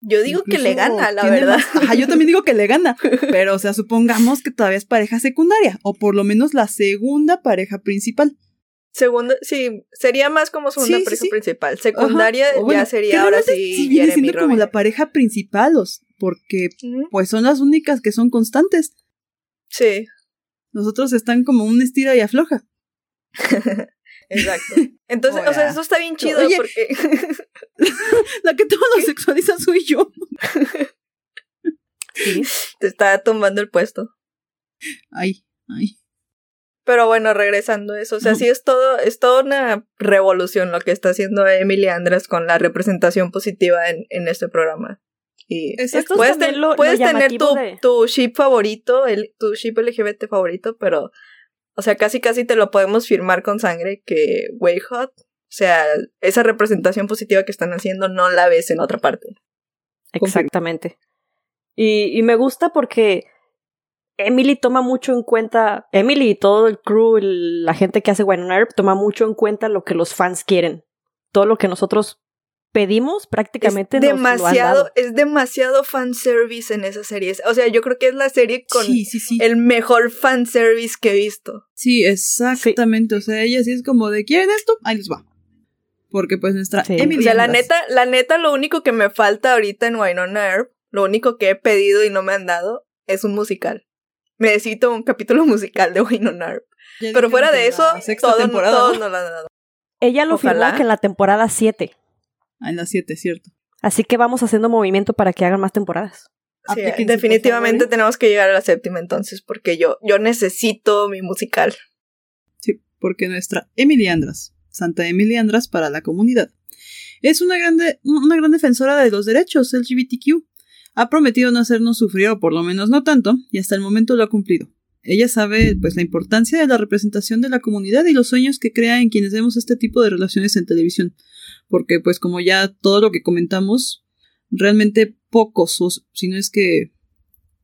Yo digo que le gana, la verdad. más- Ajá, yo también digo que le gana. Pero, o sea, supongamos que todavía es pareja secundaria. O por lo menos la segunda pareja principal. Segunda, sí, sería más como segunda Sí, pareja sí. principal. Secundaria Ajá, o bueno, ya sería ahora sí, viene como la pareja principal, os- porque pues son las únicas que son constantes. Sí, Los otros están como un estira y afloja. exacto. Entonces, o sea, eso está bien chido Oye. porque La que todo lo sexualiza soy yo. Sí. te está tumbando el puesto. Ay, ay. Pero bueno, regresando a eso, o sea, sí es todo, es toda una revolución lo que está haciendo Emily Andras con la representación positiva en, en este programa. Y Exacto. Puedes, también ten- lo- lo puedes tener tu, de- tu ship favorito, el, tu ship LGBT favorito, pero, o sea, casi casi te lo podemos firmar con sangre que Way Hot, o sea, esa representación positiva que están haciendo no la ves en otra parte. Exactamente. Y, y me gusta porque Emily toma mucho en cuenta, Emily y todo el crew, el- la gente que hace Wine Earp, toma mucho en cuenta lo que los fans quieren. Todo lo que nosotros pedimos prácticamente es nos lo han demasiado, dado. es demasiado fanservice en esa serie. O sea, yo creo que es la serie con Sí, sí, sí. el mejor fanservice que he visto. Sí, exactamente. O sea, ella sí es como de, ¿quieren esto? Ahí les va. Porque pues nuestra Sí. Emily O sea, la neta, la neta, lo único que me falta ahorita en Winona Earp, lo único que he pedido y no me han dado, es un musical. Necesito un capítulo musical de Winona Earp. Pero fuera de eso, todo, temporada, todo ¿no? no lo han dado. ella lo Ojalá. firmó que en la temporada 7. En las 7, cierto. Así que vamos haciendo movimiento para que hagan más temporadas. Sí, definitivamente tenemos que llegar a la séptima entonces, porque yo, yo necesito mi musical. Sí, porque nuestra Emily Andras, Santa Emily Andras para la comunidad, es una, grande, una gran defensora de los derechos LGBTQ. Ha prometido no hacernos sufrir, o por lo menos no tanto, y hasta el momento lo ha cumplido. Ella sabe pues la importancia de la representación de la comunidad y los sueños que crea en quienes vemos este tipo de relaciones en televisión. Porque pues como ya todo lo que comentamos, realmente pocos, o si no es que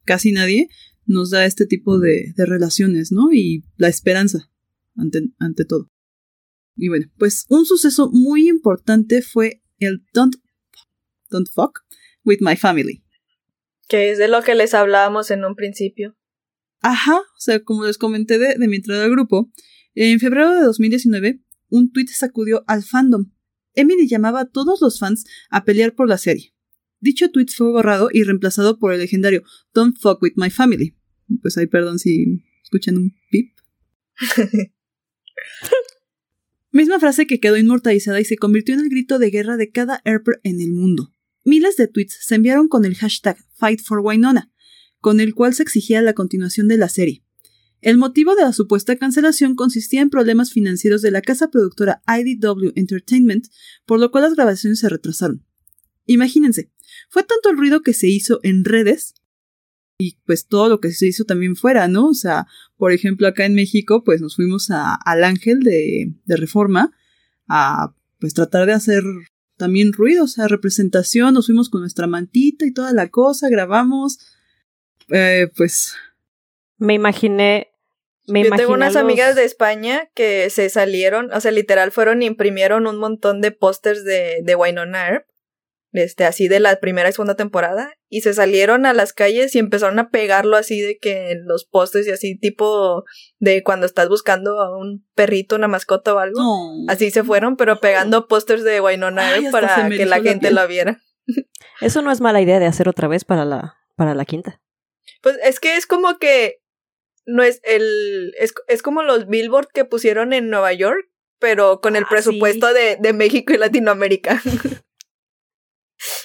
casi nadie, nos da este tipo de, de relaciones, ¿no? Y la esperanza ante, ante todo. Y bueno, pues un suceso muy importante fue el Don't, don't Fuck with My Family. Que es de lo que les hablábamos en un principio. Ajá, o sea, como les comenté de, de mi entrada al grupo, en febrero de 2019, un tweet sacudió al fandom. Emily llamaba a todos los fans a pelear por la serie. Dicho tweet fue borrado y reemplazado por el legendario Don't fuck with my family. Pues ahí perdón si escuchan un pip. Misma frase que quedó inmortalizada y se convirtió en el grito de guerra de cada Erper en el mundo. Miles de tweets se enviaron con el hashtag Fight for Winona, con el cual se exigía la continuación de la serie. El motivo de la supuesta cancelación consistía en problemas financieros de la casa productora IDW Entertainment, por lo cual las grabaciones se retrasaron. Imagínense, fue tanto el ruido que se hizo en redes y pues todo lo que se hizo también fuera, ¿no? O sea, por ejemplo, acá en México, pues nos fuimos a, al Ángel de, de Reforma a pues tratar de hacer también ruido, o sea, representación, nos fuimos con nuestra mantita y toda la cosa, grabamos, eh, pues Me imaginé. Me Yo tengo unas los- amigas de España que se salieron, o sea, literal fueron y imprimieron un montón de pósters de, de Winona Earp, este, así de la primera y segunda temporada, y se salieron a las calles y empezaron a pegarlo así de que en los pósters y así tipo de cuando estás buscando a un perrito, una mascota o algo. Así se fueron, pero pegando pósters de Winona Earp para que la gente la viera. Eso no es mala idea de hacer otra vez para la, para la quinta. Pues es que es como que no es el es, es como los billboard que pusieron en Nueva York, pero con el Ah, presupuesto de, de México y Latinoamérica.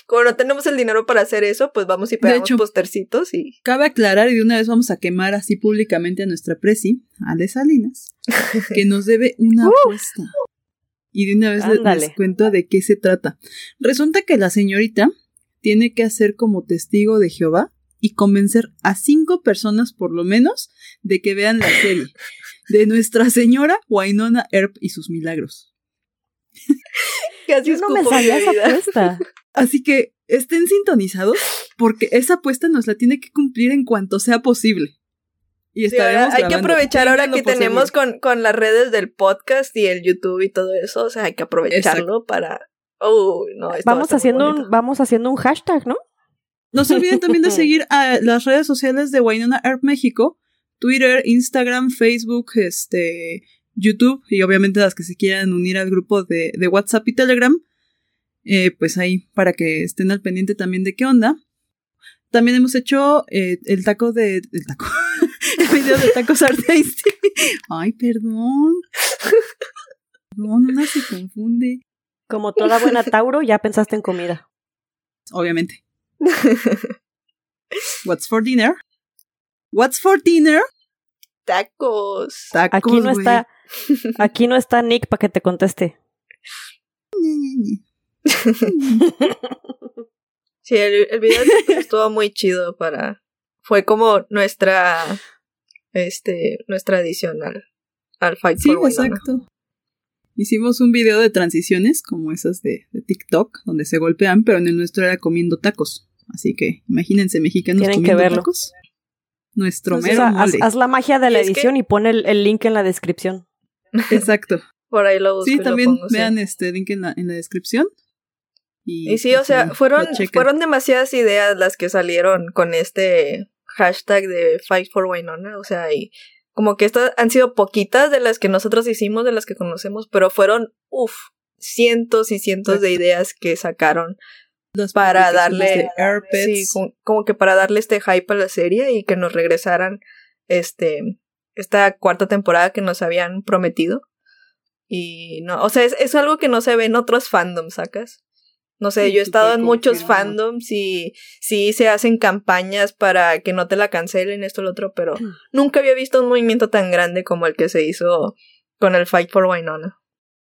como no tenemos el dinero para hacer eso, pues vamos y pegamos hecho- postercitos y Cabe aclarar y de una vez vamos a quemar así públicamente a nuestra presi, Ale Salinas, que nos debe una apuesta. Y de una vez le- Ándale. les cuento de qué se trata. Resulta que la señorita tiene que hacer como testigo de Jehová y convencer a cinco personas por lo menos de que vean la serie de Nuestra Señora Wainona Earp y sus milagros. casi Yo no me sabía esa apuesta. Así que estén sintonizados porque esa apuesta nos la tiene que cumplir en cuanto sea posible. Y Sí, ahora estaremos hay que aprovechar ahora que tenemos con, con las redes del podcast y el YouTube y todo eso, o sea, hay que aprovecharlo para Oh, no, esto Vamos haciendo, un, vamos haciendo un hashtag, ¿no? No se olviden también de seguir a las redes sociales de Winona Earp México, Twitter, Instagram, Facebook, este, YouTube y obviamente las que se quieran unir al grupo de, de WhatsApp y Telegram, eh, pues ahí para que estén al pendiente también de qué onda. También hemos hecho eh, el taco de... El taco. el video de tacos Art Tasty. Ay, perdón. Perdón, una se confunde. Como toda buena Tauro, ya pensaste en comida. Obviamente. What's for dinner? What's for dinner? Tacos. Tacos, Aquí no está, aquí no está Nick para que te conteste. Sí, el, el video estuvo muy chido para. Fue como nuestra. Este. Nuestra adición al, al Fight Sí, for Winona. exacto. Hicimos un video de transiciones como esas de, de TikTok, donde se golpean, pero en el nuestro era comiendo tacos. Así que imagínense mexicanos Tienen que comiendo verlo. tacos. Nuestro O mero sea, haz, mole. haz la magia de la Y es que- edición y pon el, el link en la descripción. Exacto. Por ahí lo busco y Sí, lo también pongo, sí. vean este link en la, en la descripción. Y, Y sí, o pues, sea, fueron, fueron demasiadas ideas las que salieron con este hashtag de Fight for Winona. O sea, y como que estas han sido poquitas de las que nosotros hicimos, de las que conocemos, pero fueron, uff, cientos y cientos de ideas que sacaron Para darle, sí, como, como que para darle este hype a la serie y que nos regresaran este esta cuarta temporada que nos habían prometido. Y no, o sea, es, es algo que no se ve en otros fandoms, ¿sacas? No sé, Sí, yo he estado en muchos fandoms y sí se hacen campañas para que no te la cancelen, esto, lo otro, pero nunca había visto un movimiento tan grande como el que se hizo con el Fight for Winona.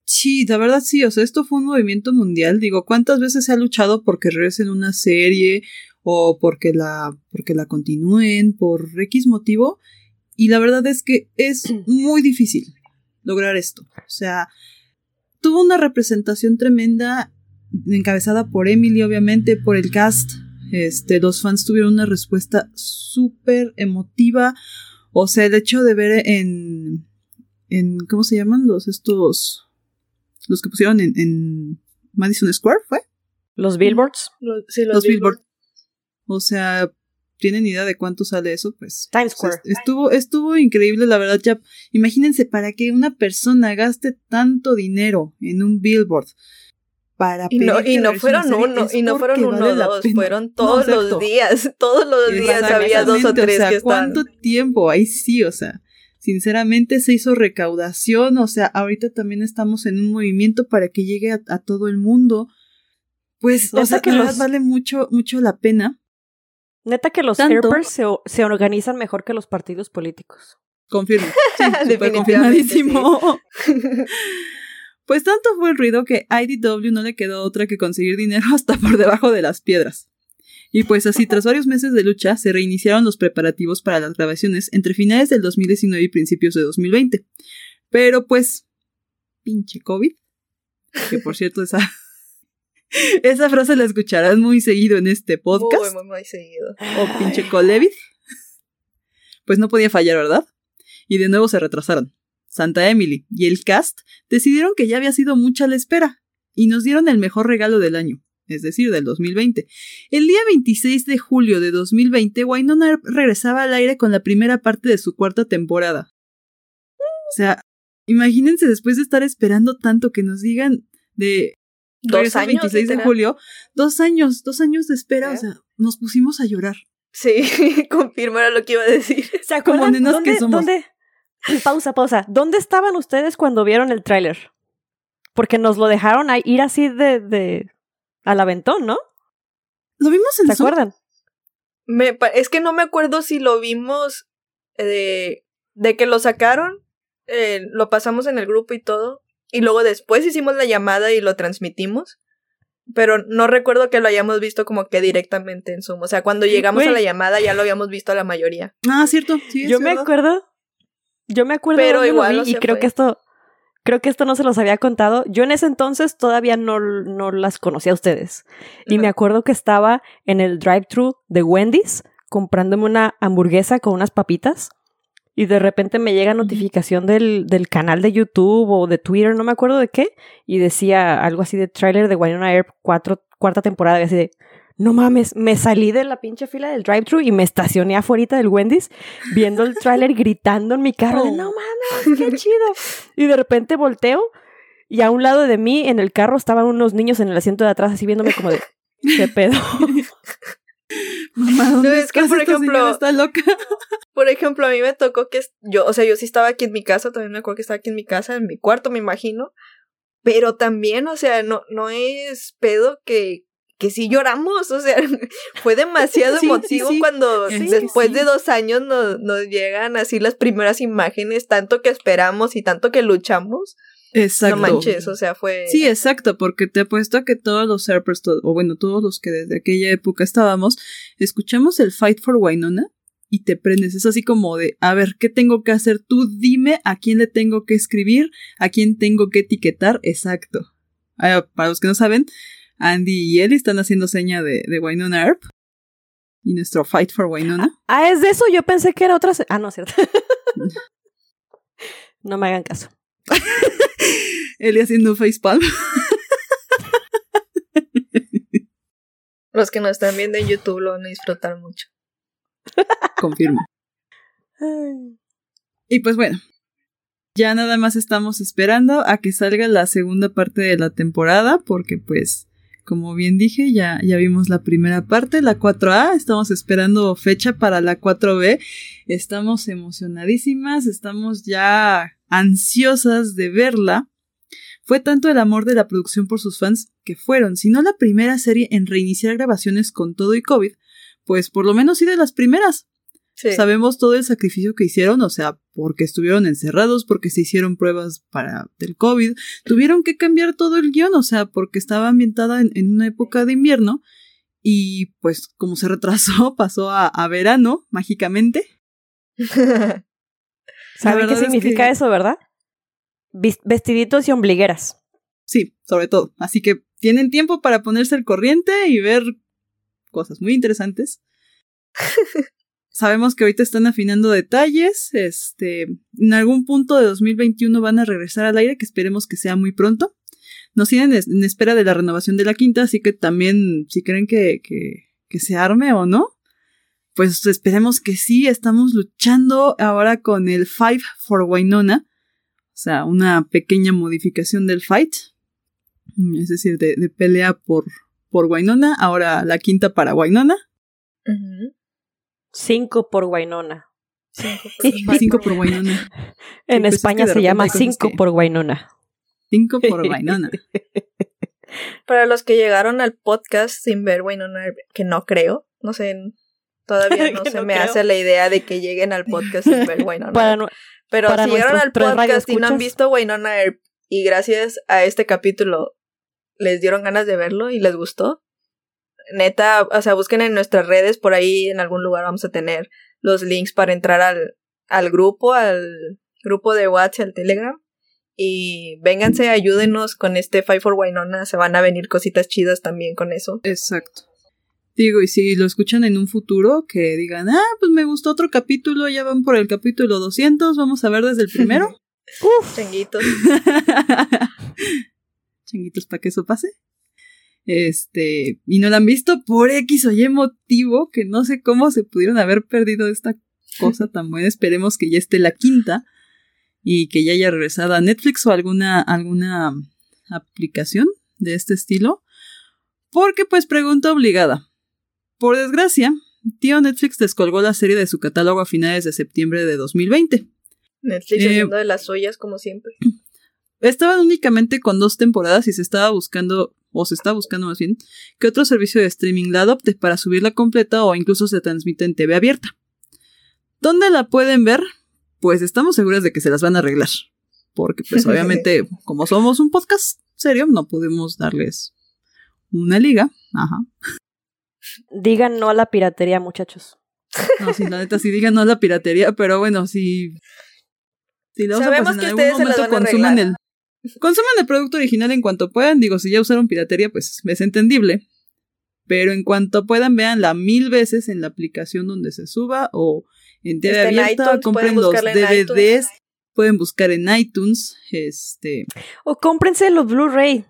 Sí, la verdad sí, o sea, esto fue un movimiento mundial. Digo, ¿cuántas veces se ha luchado porque regresen una serie o porque la, porque la continúen por X motivo? Y la verdad es que es muy difícil lograr esto. O sea, tuvo una representación tremenda encabezada por Emily, obviamente, por el cast. Este, los fans tuvieron una respuesta súper emotiva. O sea, el hecho de ver en, en, ¿cómo se llaman? Los, estos, los que pusieron en, en Madison Square, ¿fue? Los billboards. Los, sí, Los Billboard. O sea, ¿tienen idea de cuánto sale eso? Pues Times o sea, Square. estuvo, estuvo increíble, la verdad. Ya, imagínense para que una persona gaste tanto dinero en un billboard para Y no, pedir y no fueron uno, y no fueron uno vale dos, fueron No, todos los días, todos los días había dos o tres o sea, que estaban. ¿Cuánto tiempo? Ahí sí, o sea, sinceramente se hizo recaudación, o sea, ahorita también estamos en un movimiento para que llegue a, a todo el mundo. Pues, o sea, que los- verdad vale mucho, mucho la pena. Neta que los Tanto- se, se organizan mejor que los partidos políticos. Confirmo. Sí, confirmadísimo. Pues tanto fue el ruido que IDW no le quedó otra que conseguir dinero hasta por debajo de las piedras. Y pues así, tras varios meses de lucha, se reiniciaron los preparativos para las grabaciones entre finales del 2019 y principios de 2020. Pero pues, pinche COVID, que por cierto esa, esa frase la escucharán muy seguido en este podcast Muy, muy, muy seguido. o pinche Colevid. Pues no podía fallar, ¿verdad? Y de nuevo se retrasaron. Santa Emily y el cast decidieron que ya había sido mucha la espera y nos dieron el mejor regalo del año, es decir, del 2020. El día 26 de julio de 2020, Wynonna regresaba al aire con la primera parte de su cuarta temporada. O sea, imagínense después de estar esperando tanto que nos digan de Dos años. 26 de julio, dos años, dos años de espera, o ¿Eh? sea, nos pusimos a llorar. Sí, confirmo era lo que iba a decir. ¿Se Como acuerdan? nenas ¿Dónde, que somos. dónde- Pausa, pausa. ¿Dónde estaban ustedes cuando vieron el tráiler? Porque nos lo dejaron ir así de, de al aventón, ¿no? Lo vimos en ¿Se Zoom. acuerdan? Me, pa- es que no me acuerdo si lo vimos eh, de que lo sacaron, eh, lo pasamos en el grupo y todo, y luego después hicimos la llamada y lo transmitimos, pero no recuerdo que lo hayamos visto como que directamente en Zoom. O sea, cuando llegamos a la llamada ya lo habíamos visto a la mayoría. Ah, cierto. Sí, Yo me acuerdo. Yo me acuerdo Pero lo igual vi no y creo fue. que esto creo que esto no se los había contado. Yo en ese entonces todavía no, no las conocía a ustedes. Y me acuerdo que estaba en el drive-thru de Wendy's comprándome una hamburguesa con unas papitas y de repente me llega notificación del, del canal de YouTube o de Twitter, no me acuerdo de qué, y decía algo así de tráiler de Winona Air cuarta temporada, y así de, no mames, me salí de la pinche fila del drive-thru y me estacioné afuera del Wendy's viendo el tráiler gritando en mi carro de, no mames, qué chido. Y de repente volteo y a un lado de mí en el carro estaban unos niños en el asiento de atrás así viéndome como de, ¿qué pedo? Mamá, ¿dónde No, es que, estás? por ejemplo- está loca. Por ejemplo, a mí me tocó que yo, o sea, yo sí estaba aquí en mi casa, también me acuerdo que estaba aquí en mi casa, en mi cuarto, me imagino. Pero también, o sea, no, no es pedo que, que sí lloramos, o sea, fue demasiado Sí, emotivo sí. cuando después de dos años nos, nos llegan así las primeras imágenes, tanto que esperamos y tanto que luchamos. Exacto. No manches, o sea, fue... Sí, exacto, porque te apuesto a que todos los Serpers, o bueno, todos los que desde aquella época estábamos, escuchamos el Fight for Wynonna y te prendes. Es así como de, a ver, ¿qué tengo que hacer? Tú dime a quién le tengo que escribir, a quién tengo que etiquetar. Exacto. Para los que no saben, Andy y Ellie están haciendo seña de, de Wynonna Earp. Y nuestro Fight for Wynonna. Ah, es de eso, yo pensé que era otra... se- Ah, no, es cierto. no me hagan caso. Ellie haciendo facepalm. Los que nos están viendo en YouTube lo van a disfrutar mucho. Confirmo. Y pues bueno, ya nada más estamos esperando a que salga la segunda parte de la temporada, porque pues, como bien dije, ya, ya vimos la primera parte, la 4A, estamos esperando fecha para la 4B, estamos emocionadísimas, estamos ya ansiosas de verla. Fue tanto el amor de la producción por sus fans que fueron, si no la primera serie en reiniciar grabaciones con todo y COVID, pues por lo menos sí de las primeras. Sabemos todo el sacrificio que hicieron, o sea, porque estuvieron encerrados, porque se hicieron pruebas para del COVID, tuvieron que cambiar todo el guion, o sea, porque estaba ambientada en, una época de invierno y pues como se retrasó, pasó a, verano mágicamente. ¿Saben qué significa eso, verdad? Vestiditos y ombligueras. Sí, sobre todo. Así que tienen tiempo para ponerse al corriente y ver cosas muy interesantes. Sabemos que ahorita están afinando detalles. Este, en algún punto de 2021 van a regresar al aire, que esperemos que sea muy pronto. Nos tienen en espera de la renovación de la quinta, así que también, si creen que, que, que se arme o no, pues esperemos que sí. Estamos luchando ahora con el Five for Wainona. O sea, una pequeña modificación del fight. Es decir, de, pelea por, por Wainona. Ahora la quinta para Wainona. Cinco por Guainona. Cinco por, Guainona. en pues España se llama cinco por Guainona. Cinco por Guainona. Para los que llegaron al podcast sin ver Guainona, que no creo, no sé, todavía no se me hace la idea de que lleguen al podcast sin ver Guainona. Pero si llegaron al podcast y no han visto Guainona y gracias a este capítulo les dieron ganas de verlo y les gustó, neta, o sea, busquen en nuestras redes, por ahí en algún lugar vamos a tener los links para entrar al, al grupo, al grupo de WhatsApp, al Telegram. Y vénganse, ayúdenos con este Five for Wynonna, se van a venir cositas chidas también con eso. Exacto. Digo, y si lo escuchan en un futuro, que digan, ah, pues me gustó otro capítulo, ya van por el capítulo 200, vamos a ver desde el primero. Uf, changuitos. changuitos para que eso pase. Este, y no la han visto por X o Y motivo, que no sé cómo se pudieron haber perdido esta cosa tan buena. Esperemos que ya esté la quinta y que ya haya regresado a Netflix o alguna, alguna aplicación de este estilo. Porque pues pregunta obligada. Por desgracia, tío Netflix descolgó la serie de su catálogo a finales de septiembre de 2020. Netflix haciendo de las suyas como siempre. Estaban únicamente con dos temporadas y se estaba buscando o se está buscando más bien, que otro servicio de streaming la adopte para subirla completa o incluso se transmite en TV abierta. ¿Dónde la pueden ver? Pues estamos seguros de que se las van a arreglar. Porque pues obviamente, como somos un podcast serio, no podemos darles una liga. Ajá. Digan no a la piratería, muchachos. No, sí, la neta, sí digan no a la piratería, pero bueno, si... Si Sabemos que ustedes se las van a el, Consuman el producto original en cuanto puedan. Digo, si ya usaron piratería, pues es entendible. Pero en cuanto puedan, veanla mil veces en la aplicación donde se suba o en TV abierta. compren los DVDs. Pueden buscar en iTunes. Este. O cómprense los Blu-ray.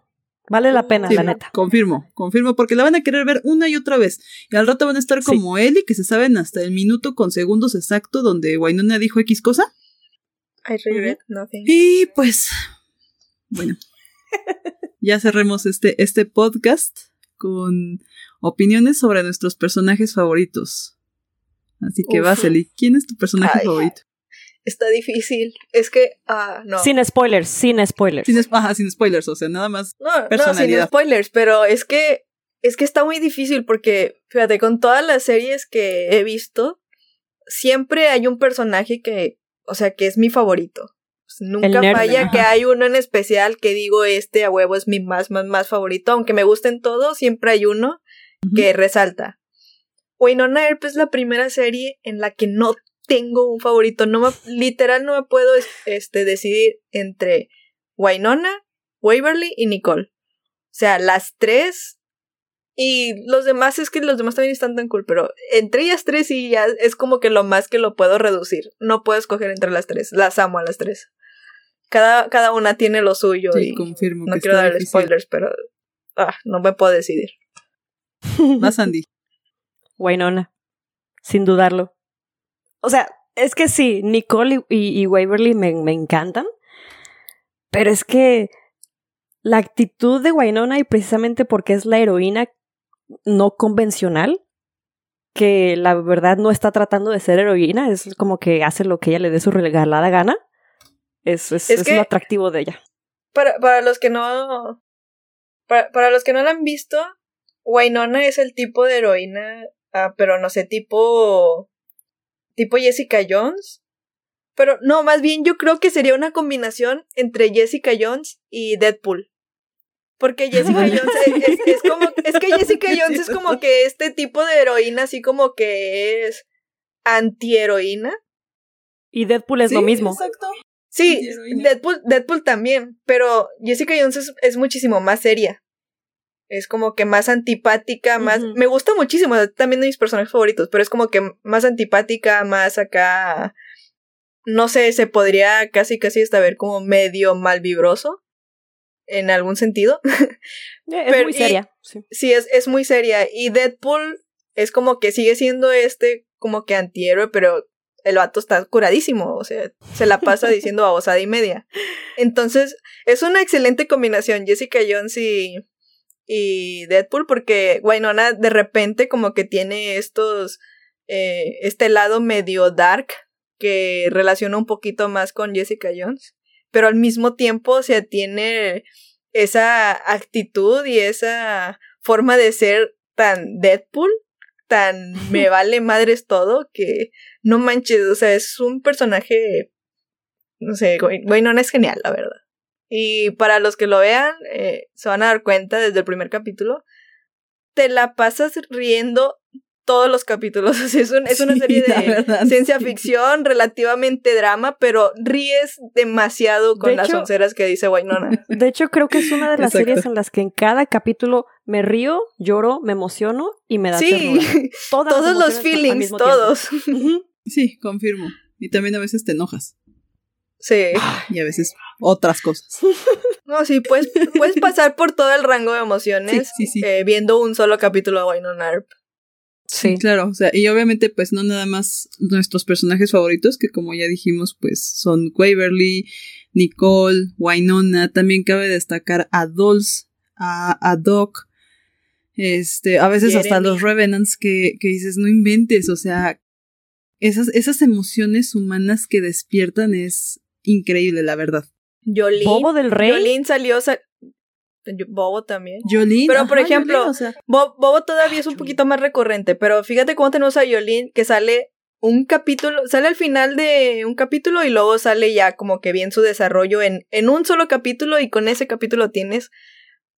Vale la pena, la neta. Confirmo, confirmo, porque la van a querer ver una y otra vez. Y al rato van a estar como él y que se saben hasta el minuto con segundos exacto donde Wainona dijo X cosa. I regret nothing. Y pues bueno, ya cerremos este, este podcast con opiniones sobre nuestros personajes favoritos. Así que Vasily, ¿quién es tu personaje favorito? Está difícil. Es que, ah, no. Sin spoilers, sin spoilers. Sin, sin spoilers, o sea, nada más. No, no, sin spoilers, pero es que, es que está muy difícil porque, fíjate, con todas las series que he visto, siempre hay un personaje que, o sea, que es mi favorito. Pues, nunca falla que hay uno en especial que digo, este a huevo es mi más, más, más favorito. Aunque me gusten todos, siempre hay uno que resalta. Winona Earp es la primera serie en la que no tengo un favorito. No me, literal no me puedo este, decidir entre Winona, Waverly y Nicole. O sea, las tres y los demás es que los demás también están tan cool, pero entre ellas tres y ya es como que lo más que lo puedo reducir. No puedo escoger entre las tres. Las amo a las tres. Cada, cada una tiene lo suyo y confirmo no quiero dar spoilers, pero ah, no me puedo decidir. Más Andy. Wainona. Sin dudarlo. O sea, es que sí, Nicole y, y Waverly me, me encantan. Pero es que la actitud de Wainona, y precisamente porque es la heroína no convencional, que la verdad no está tratando de ser heroína, es como que hace lo que ella le dé su regalada gana. Es, es, es, lo atractivo de ella. para, para los que no. Para, para los que no la han visto, Wainona es el tipo de heroína, ah, pero no sé, tipo. tipo Jessica Jones. Pero no, más bien yo creo que sería una combinación entre Jessica Jones y Deadpool. Porque Jessica Jones es, es, como. Es que Jessica Jones es como que este tipo de heroína, así como que es antiheroína. Y Deadpool es lo mismo. Exacto. Sí, Deadpool, Deadpool también, pero Jessica Jones es, es, muchísimo más seria. Es como que más antipática, más... Uh -huh. Me gusta muchísimo, también de mis personajes favoritos, pero es como que más antipática, más acá... No sé, se podría casi casi hasta ver como medio malvibroso, en algún sentido. Yeah, es pero, muy seria. Y, sí, sí es, es muy seria. Y Deadpool es como que sigue siendo este como que antihéroe, pero el vato está curadísimo, o sea, se la pasa diciendo babosada y media. Entonces, es una excelente combinación, Jessica Jones y, y Deadpool, porque Wynonna de repente como que tiene estos, eh, este lado medio dark que relaciona un poquito más con Jessica Jones, pero al mismo tiempo, o sea, tiene esa actitud y esa forma de ser tan Deadpool, tan me vale madres todo, que no manches, o sea, es un personaje, no sé, Wynonna es genial, la verdad. Y para los que lo vean, eh, se van a dar cuenta desde el primer capítulo, te la pasas riendo todos los capítulos. O sea, es, un, es una Sí, serie de verdad, ciencia sí. ficción, relativamente drama, pero ríes demasiado con De las hecho- onceras que dice Wynonna. De hecho, creo que es una de las Exacto. series en las que en cada capítulo me río, lloro, me emociono y me da Sí, todos los feelings, todos. Sí, confirmo. Y también a veces te enojas. Sí. Y a veces otras cosas. No, sí, puedes, puedes pasar por todo el rango de emociones Sí, sí, sí. eh, viendo un solo capítulo de Wynonna Earp. Sí. Claro, o sea, y obviamente pues no nada más nuestros personajes favoritos, que como ya dijimos, pues son Waverly, Nicole, Wynonna, también cabe destacar a Dolls, a, a Doc, este, a veces hasta los Revenants que, que dices, no inventes, o sea, esas, esas emociones humanas que despiertan es increíble, la verdad. Jolene. Bobo del Rey. Jolene salió. sa- Yo- Bobo también. Pero, por ajá, ejemplo, o sea, Bobo todavía es un Jolene. poquito más recurrente, pero fíjate cómo tenemos a Yolene que sale un capítulo, sale al final de un capítulo y luego sale ya como que bien su desarrollo en, en un solo capítulo y con ese capítulo tienes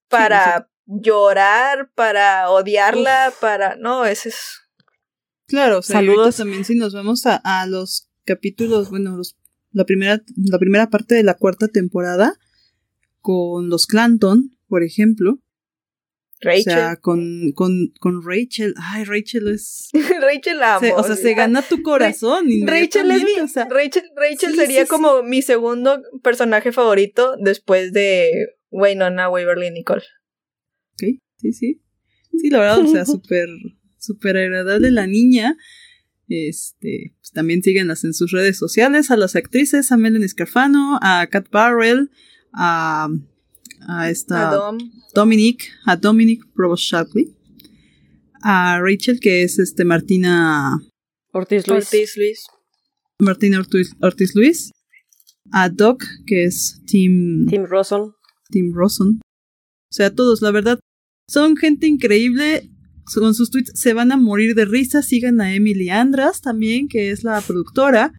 para llorar, para odiarla, para... No, ese es... Claro, o sea, Saludos. también si nos vamos a, a los capítulos, bueno, los, la primera, la primera parte de la cuarta temporada, con los Clanton, por ejemplo. Rachel. O sea, con, con, con Rachel. Ay, Rachel es. Rachel la se- o sea, se gana tu corazón. Rachel es mi, inmediatamente, o sea, Rachel, Rachel sí, sería sí, como mi segundo personaje favorito después de Waynonna, Waverly Nicole. ok, sí, sí. Sí, la verdad, o sea, súper, súper agradable la niña. Este, pues también síguenlas en sus redes sociales, a las actrices, a Melanie Scarfano, a Kat Barrell, a, a esta A Dom. Dominic, a Dominic a Rachel, que es este Martina, Ortiz Luis. Ortiz Luis. Martina Ortiz, Ortiz Luis, a Doc, que es Tim, Tim Roson. Tim Roson. O sea, todos, la verdad, son gente increíble. Con sus tweets se van a morir de risa. Sigan a Emily Andras también, que es la productora.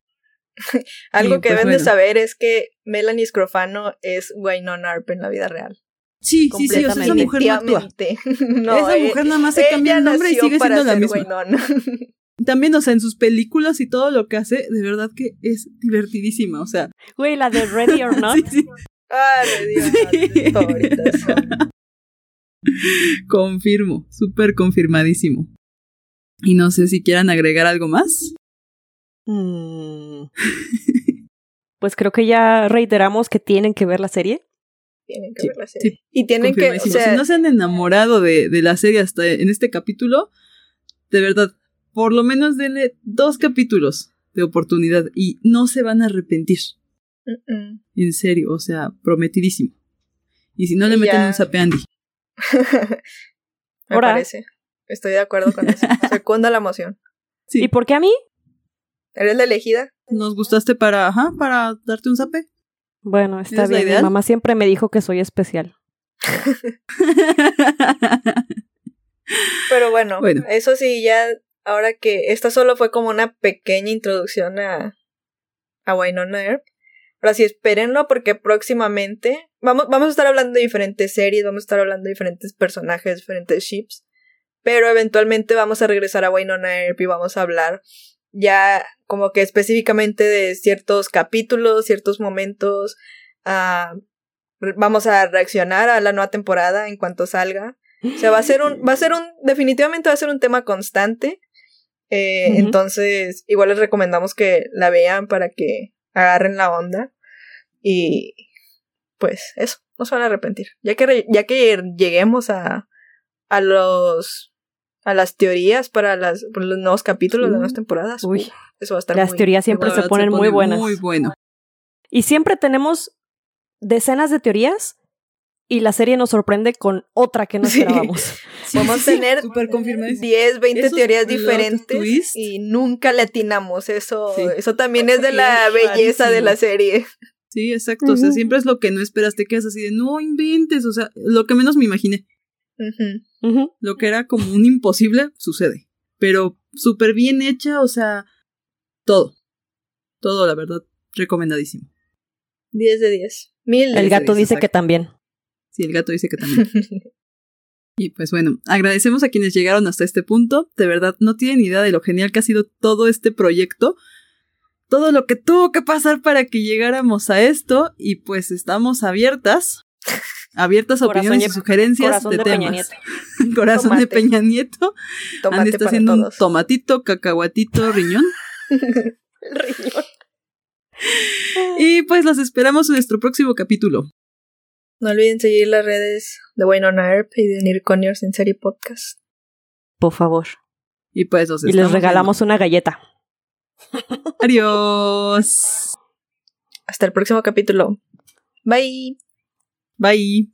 Algo Y, que pues, deben de saber es que Melanie Scrofano es Wynonna Earp en la vida real. Sí, sí, sí, o sea, esa mujer no actúa. No, esa eh, mujer nada más se cambia el nombre y sigue siendo la misma. Wynonna. También, o sea, en sus películas y todo lo que hace, de verdad que es divertidísima. O sea, Güey, la de Ready or Not. sí, sí, Ay, Dios, Sí. mis favoritas. confirmo, súper confirmadísimo. Y no sé si quieran agregar algo más. Mm. Pues creo que ya reiteramos que tienen que ver la serie. Tienen que Sí, ver la serie. sí, y tienen que, o sea, si no se han enamorado de, de la serie hasta en este capítulo, de verdad, por lo menos denle dos capítulos de oportunidad y no se van a arrepentir. En serio, o sea, prometidísimo. Y si no le Y meten ya. un zape a Andy. Me Ahora. parece. Estoy de acuerdo con eso. Secunda la emoción. Sí. ¿Y por qué a mí? ¿Eres la elegida? ¿Nos gustaste para, ajá, para darte un zape? Bueno, está ¿Es la bien. Mi mamá siempre me dijo que soy especial. Pero bueno, Bueno. eso sí, ya ahora que esta solo fue como una pequeña introducción a, a Wynonna Earp. Ahora sí, espérenlo porque próximamente vamos, vamos a estar hablando de diferentes series, vamos a estar hablando de diferentes personajes, diferentes ships. Pero eventualmente vamos a regresar a Wynonna Earp y vamos a hablar ya como que específicamente de ciertos capítulos, ciertos momentos. ah, vamos a reaccionar a la nueva temporada en cuanto salga. O sea, va a ser un, va a ser un, definitivamente va a ser un tema constante. Eh. Entonces, igual les recomendamos que la vean para que agarren la onda. Y pues eso, no se van a arrepentir. Ya que, re- ya que lleguemos a, a los, a las teorías para, las, para los nuevos capítulos, Sí. las nuevas temporadas, Uy. eso va a estar Las muy- teorías siempre se ponen muy pone buenas. Muy bueno. Y siempre tenemos decenas de teorías y la serie nos sorprende con otra que no esperábamos. Sí, sí, sí, tener súper confirmadísimo. 10, 20 Esos teorías diferentes twist. y nunca le atinamos. Eso, Sí. eso también es de Sí, la es belleza de la serie. Sí, exacto. O sea, siempre es lo que no esperas. Te quedas así de no inventes. O sea, lo que menos me imaginé. Lo que era como un imposible sucede. Pero súper bien hecha, o sea, todo. Todo, la verdad, recomendadísimo. 10 de 10. Mil. El gato dice, que también. Sí, el gato dice que también. Y pues bueno, agradecemos a quienes llegaron hasta este punto. De verdad, no tienen idea de lo genial que ha sido todo este proyecto. Todo lo que tuvo que pasar para que llegáramos a esto. Y pues estamos abiertas. Abiertas a opiniones y sugerencias Corazón de, de temas. Peña Nieto. Corazón de. Peña Nieto. Andy Tomate está para haciendo un tomatito, cacahuatito, riñón. El riñón. Y pues los esperamos en nuestro próximo capítulo. No olviden seguir las redes de Wynonna Earp y de Nirconiors en serie podcast. Por favor. Y pues los Y les regalamos una galleta. Adiós. Hasta el próximo capítulo. Bye. Bye.